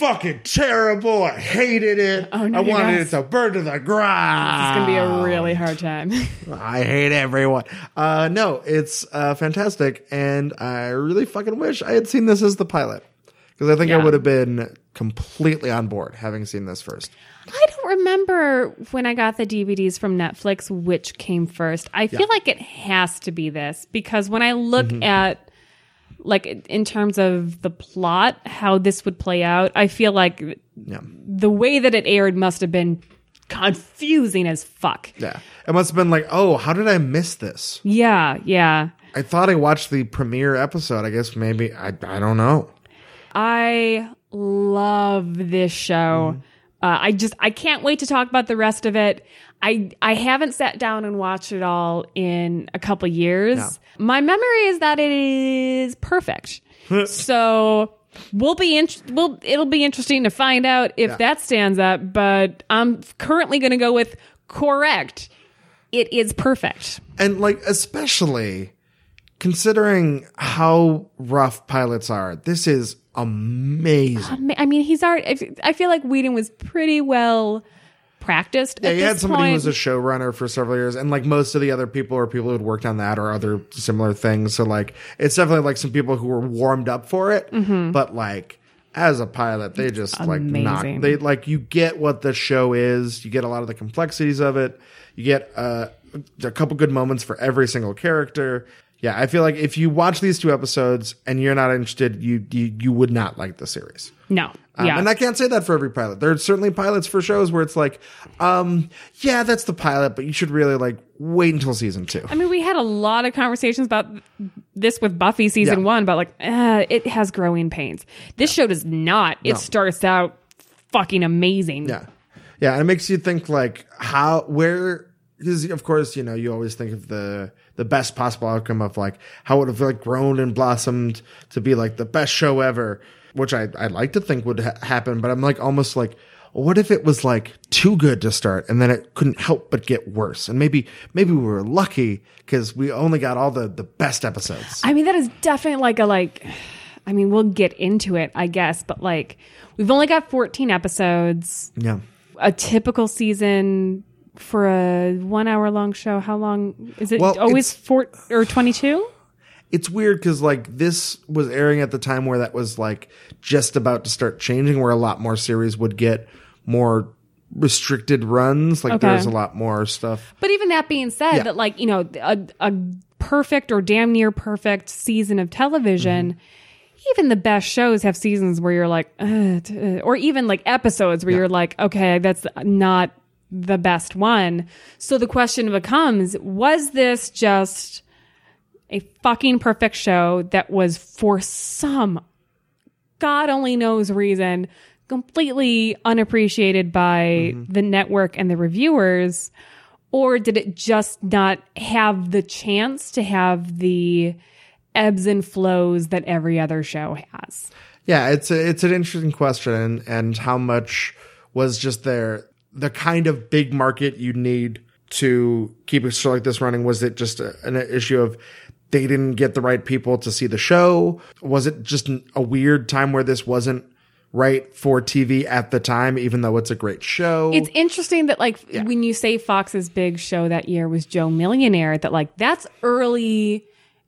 Fucking terrible. I hated it. Oh, no, I wanted guys. it to burn to the ground. It's gonna be a really hard time. (laughs) I hate everyone. Uh, no, it's uh, fantastic, and I really fucking wish I had seen this as the pilot because I think I would have been completely on board having seen this first. I don't remember when I got the DVDs from Netflix which came first. I feel like it has to be this because when I look Mm-hmm. at like in terms of the plot, how this would play out, I feel like Yeah, the way that it aired must have been confusing as fuck. Yeah. It must have been like, oh, how did I miss this? Yeah, yeah. I thought I watched the premiere episode. I guess maybe I I don't know. I love this show. Mm-hmm. Uh, I just I can't wait to talk about the rest of it. I I haven't sat down and watched it all in a couple years. No. My memory is that it is perfect. (laughs) so we'll be in, we'll it'll be interesting to find out if Yeah. that stands up. But I'm currently going to go with correct. It is perfect. And like especially considering how rough pilots are, this is amazing. I mean- he's already. I- feel like Whedon was pretty well practiced. Yeah, you had somebody who was a showrunner for several years, and like most of the other people are people who'd worked on that or other similar things. So like, it's definitely like some people who were warmed up for it, but like as a pilot, they just like knock. amazing. They like you get what the show is. You get a lot of the complexities of it. You get uh, a couple good moments for every single character. Yeah, I feel like if you watch these two episodes and you're not interested, you you, you would not like the series. no. Um, yeah. And I can't say that for every pilot. There are certainly pilots for shows where it's like, um, yeah, that's the pilot, but you should really like wait until season two. I mean, we had a lot of conversations about this with Buffy season Yeah. one, but like, uh, it has growing pains. This show does not. It No. starts out fucking amazing. Yeah. Yeah. And it makes you think like how, where, because of course, you know, you always think of the, the best possible outcome of like how it would have like grown and blossomed to be like the best show ever, which I, I'd like to think would ha- happen. But I'm like almost like, what if it was like too good to start and then it couldn't help but get worse? And maybe, maybe we were lucky because we only got all the, the best episodes. I mean, that is definitely like a like. I mean, we'll get into it, I guess, but like, we've only got 14 episodes. yeah. A typical season for a one hour long show. How long is it? Well, always four or 22? it's weird because like this was airing at the time where that was like just about to start changing where a lot more series would get more restricted runs like Okay. there's a lot more stuff But even that being said, Yeah. that like you know a, a perfect or damn near perfect season of television, Mm-hmm. even the best shows have seasons where you're like, uh," or even like episodes where you're like, okay, that's not the best one. So the question becomes: Was this just a fucking perfect show that was for some God only knows reason completely unappreciated by mm-hmm. the network and the reviewers? Or did it just not have the chance to have the ebbs and flows that every other show has? yeah it's a, it's an interesting question and, and how much was just there the kind of big market you need to keep a show like this running? Was it just a, an issue of they didn't get the right people to see the show? Was it just a weird time where this wasn't right for tv at the time even though it's a great show? It's interesting that like when you say Fox's big show that year was Joe Millionaire, that like that's early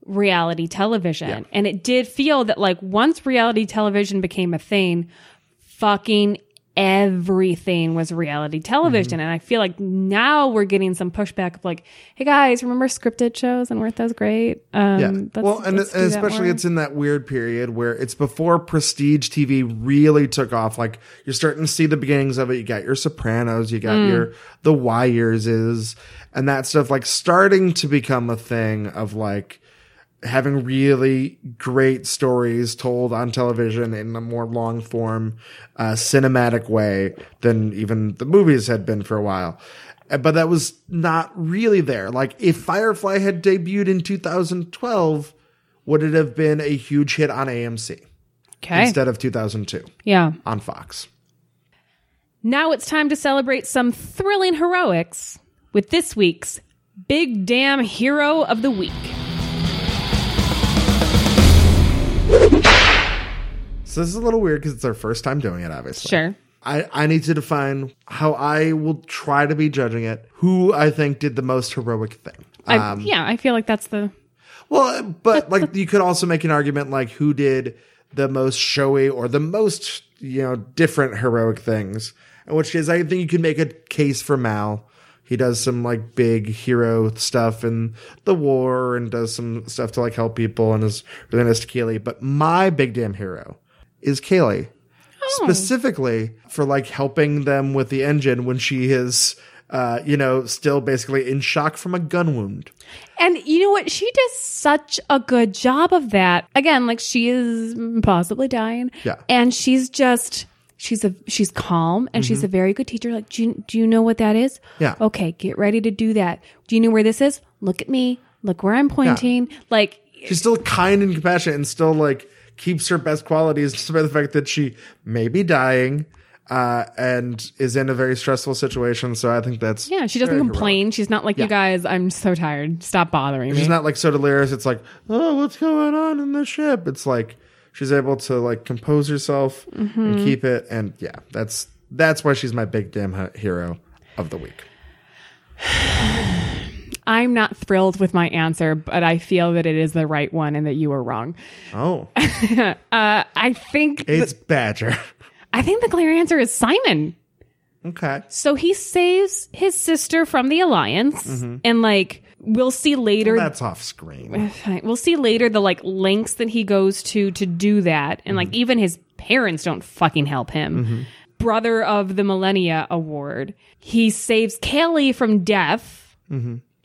reality television. And it did feel that like once reality television became a thing, fucking everything was reality television. And I feel like now we're getting some pushback of like, hey guys, remember scripted shows and weren't those great? Um, Yeah. let's- well, and, and especially it's in that weird period where it's before prestige TV really took off. Like you're starting to see the beginnings of it. You got your Sopranos, you got your The Wires is, and that stuff like starting to become a thing of like having really great stories told on television in a more long form, uh, cinematic way than even the movies had been for a while. Uh, But that was not really there. Like if Firefly had debuted in 2012, would it have been a huge hit on AMC okay. instead of 2002 yeah. on Fox? Now it's time to celebrate some thrilling heroics with this week's Big Damn Hero of the Week. So this is a little weird because it's our first time doing it, obviously. Sure. I, I need to define how I will try to be judging it, who I think did the most heroic thing. I, Um, yeah, I feel like that's the. Well, but like you could also make an argument like who did the most showy or the most, you know, different heroic things. In which case I think you could make a case for Mal. He does some like big hero stuff in the war and does some stuff to like help people and is really nice to Kaylee. But my big damn hero is Kaylee. specifically for like helping them with the engine when she is, uh, you know, still basically in shock from a gun wound. And you know what? She does such a good job of that. Again, like she is possibly dying. Yeah. And she's just she's a she's calm and she's a very good teacher. Like, do you, do you know what that is? Mm-hmm. Yeah. Okay, get ready to do that. Do you know where this is? Look at me. Look where I'm pointing. Like She's still kind and compassionate and still like keeps her best qualities despite the fact that she may be dying uh, and is in a very stressful situation. So I think that's yeah, she doesn't very heroic. complain. She's not like Yeah. you guys. I'm so tired. Stop bothering She's me. She's not like so delirious. It's like, oh, what's going on in the ship? It's like she's able to like compose herself Mm-hmm. and keep it. And yeah, that's that's why she's my big damn hero of the week. I'm not thrilled with my answer, but I feel that it is the right one and that you were wrong. Oh, (laughs) Uh, I think it's Badger. I think the clear answer is Simon. okay. So he saves his sister from the alliance, mm-hmm. and like we'll see later. That's off screen. (sighs) We'll see later the like lengths that he goes to to do that, and like mm-hmm. even his parents don't fucking help him. Mm-hmm. Brother of the Millennia Award. He saves Kaylee from death,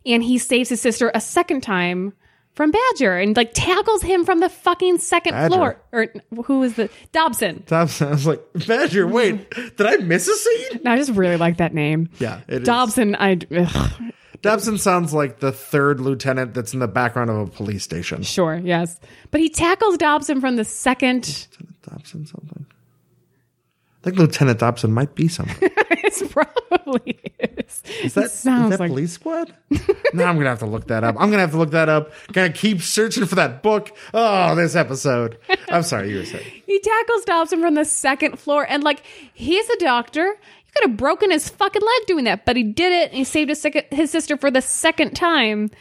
and he saves his sister a second time from Badger, and like tackles him from the fucking second Badger? floor. Or who was the Dobson? Dobson. I was like, Badger, wait, did I miss a scene? No, I just really like that name. Yeah, it is. Dobson. I ugh. Dobson sounds like the third lieutenant that's in the background of a police station. Sure, yes. But he tackles Dobson from the second. Lieutenant Dobson something. I think Lieutenant Dobson might be someone. (laughs) it's probably is. Is that, sounds that like. police squad? (laughs) now I'm gonna have to look that up. I'm gonna have to look that up. Gonna keep searching for that book. Oh, this episode. I'm sorry, you were saying. (laughs) He tackles Dobson from the second floor, and like, he's a doctor. You could have broken his fucking leg doing that, but he did it, and he saved his, second, his sister for the second time.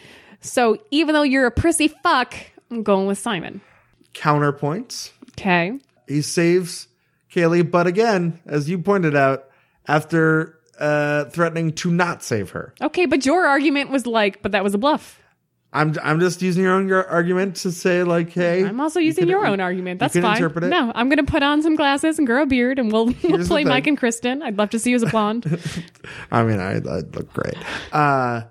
So even though you're a prissy fuck, I'm going with Simon. Counterpoints. Okay. He saves Kaylee, but again, as you pointed out, after uh, threatening to not save her. Okay, but your argument was like, but that was a bluff. I'm I'm just using your own argument to say like, hey, I'm also you using can- your own argument. you That's can fine. interpret it. No, I'm going to put on some glasses and grow a beard, and we'll, (laughs) we'll play Mike and Kristen. I'd love to see you as a blonde. (laughs) I mean, I, I look great. Uh,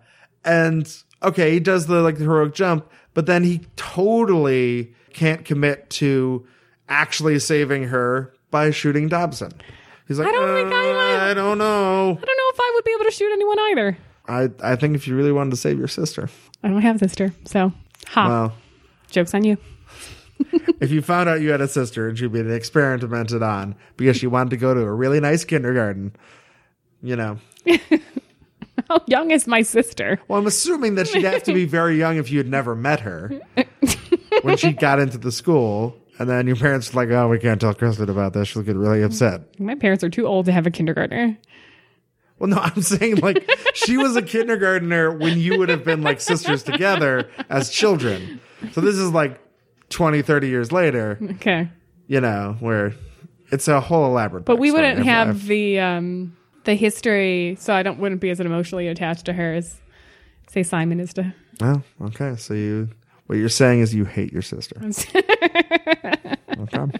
and okay, he does the like the heroic jump, but then he totally can't commit to actually saving her by shooting Dobson. He's like, I don't think I "Uh, I don't know. I don't know if I would be able to shoot anyone either. I I think if you really wanted to save your sister, I don't have a sister, so ha. well, Joke's on you. (laughs) if you found out you had a sister and she'd been experimented on because she wanted to go to a really nice kindergarten, you know. (laughs) How young is my sister? Well, I'm assuming that she'd have to be (laughs) very young if you had never met her when she got into the school. And then your parents like, oh, we can't tell Kristen about this. She'll get really upset. My parents are too old to have a kindergartner. Well, no, (laughs) I'm saying like she was a kindergartner when you would have been like sisters together as children. So this is like 20, 30 years later, Okay, you know, where it's a whole elaborate. but we wouldn't have I've- the um the history, so I don't wouldn't be as emotionally attached to her as say Simon is to. Oh, okay. So you, what you're saying is you hate your sister. (laughs) Okay.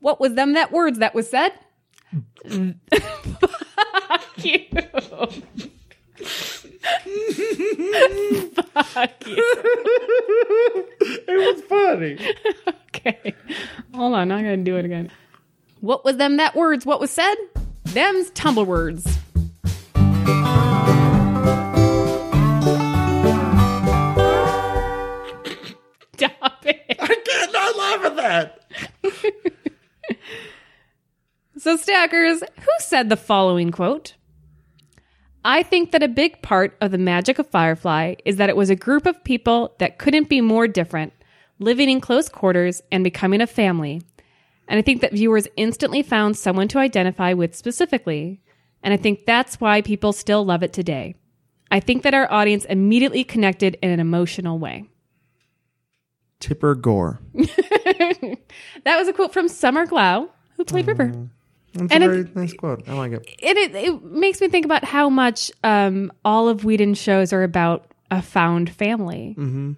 What was them that words that was said? Fuck you. Fuck you. it was funny. Okay. Hold on, I'm gonna do it again. What was them that words? What was said? Them's tumble words. I can't laugh at that. So, Stackers, who said the following quote? I think that a big part of the magic of Firefly is that it was a group of people that couldn't be more different, living in close quarters and becoming a family. And I think that viewers instantly found someone to identify with specifically. And I think that's why people still love it today. I think that our audience immediately connected in an emotional way. Tipper Gore. (laughs) That was a quote from Summer Glau, who played River. That's And a it- very nice quote. I like it. it, it it makes me think about how much um, all of Whedon's shows are about a found family, mm-hmm.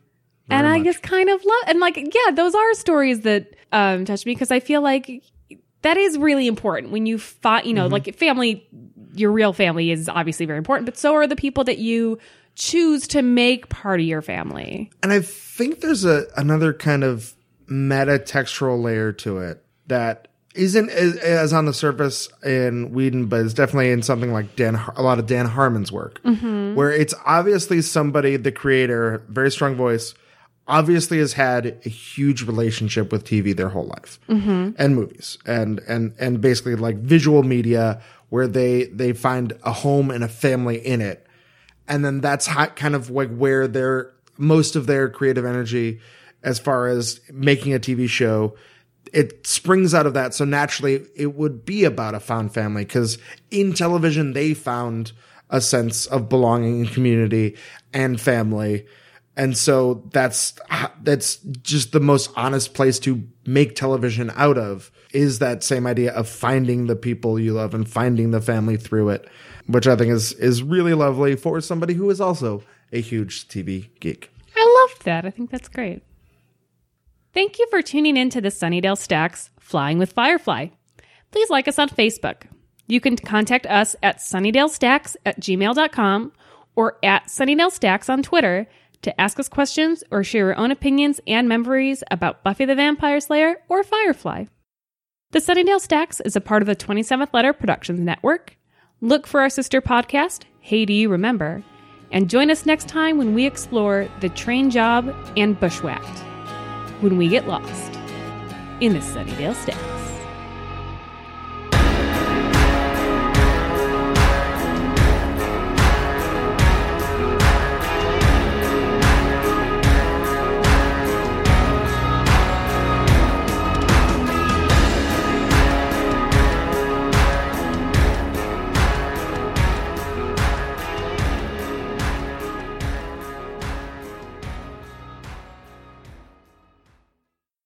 and I just kind of love and like yeah, those are stories that um, touch me because I feel like that is really important when you find, you know, like family, your real family is obviously very important, but so are the people that you choose to make part of your family. And I think there's a another kind of meta textual layer to it that isn't as, as on the surface in Whedon, but is definitely in something like Dan, a lot of Dan Harmon's work, mm-hmm. where it's obviously somebody, the creator, very strong voice, obviously has had a huge relationship with TV their whole life mm-hmm. and movies and and and basically like visual media where they they find a home and a family in it and then that's how, kind of like where their most of their creative energy as far as making a TV show it springs out of that. So naturally it would be about a found family because in television they found a sense of belonging and community and family. And so that's that's just the most honest place to make television out of is that same idea of finding the people you love and finding the family through it which i think is is really lovely for somebody who is also a huge tv geek I love that. I think that's great. Thank you for tuning in to the Sunnydale Stacks Flying with Firefly. Please like us on Facebook. You can contact us at sunnydalestacks at gmail.com or at Sunnydale Stacks on Twitter to ask us questions or share your own opinions and memories about Buffy the Vampire Slayer or Firefly. The Sunnydale Stacks is a part of the 27th Letter Productions Network. Look for our sister podcast, Hey Do You Remember? And join us next time when we explore the train job and bushwhacked. When we get lost in the Sunnydale Stacks.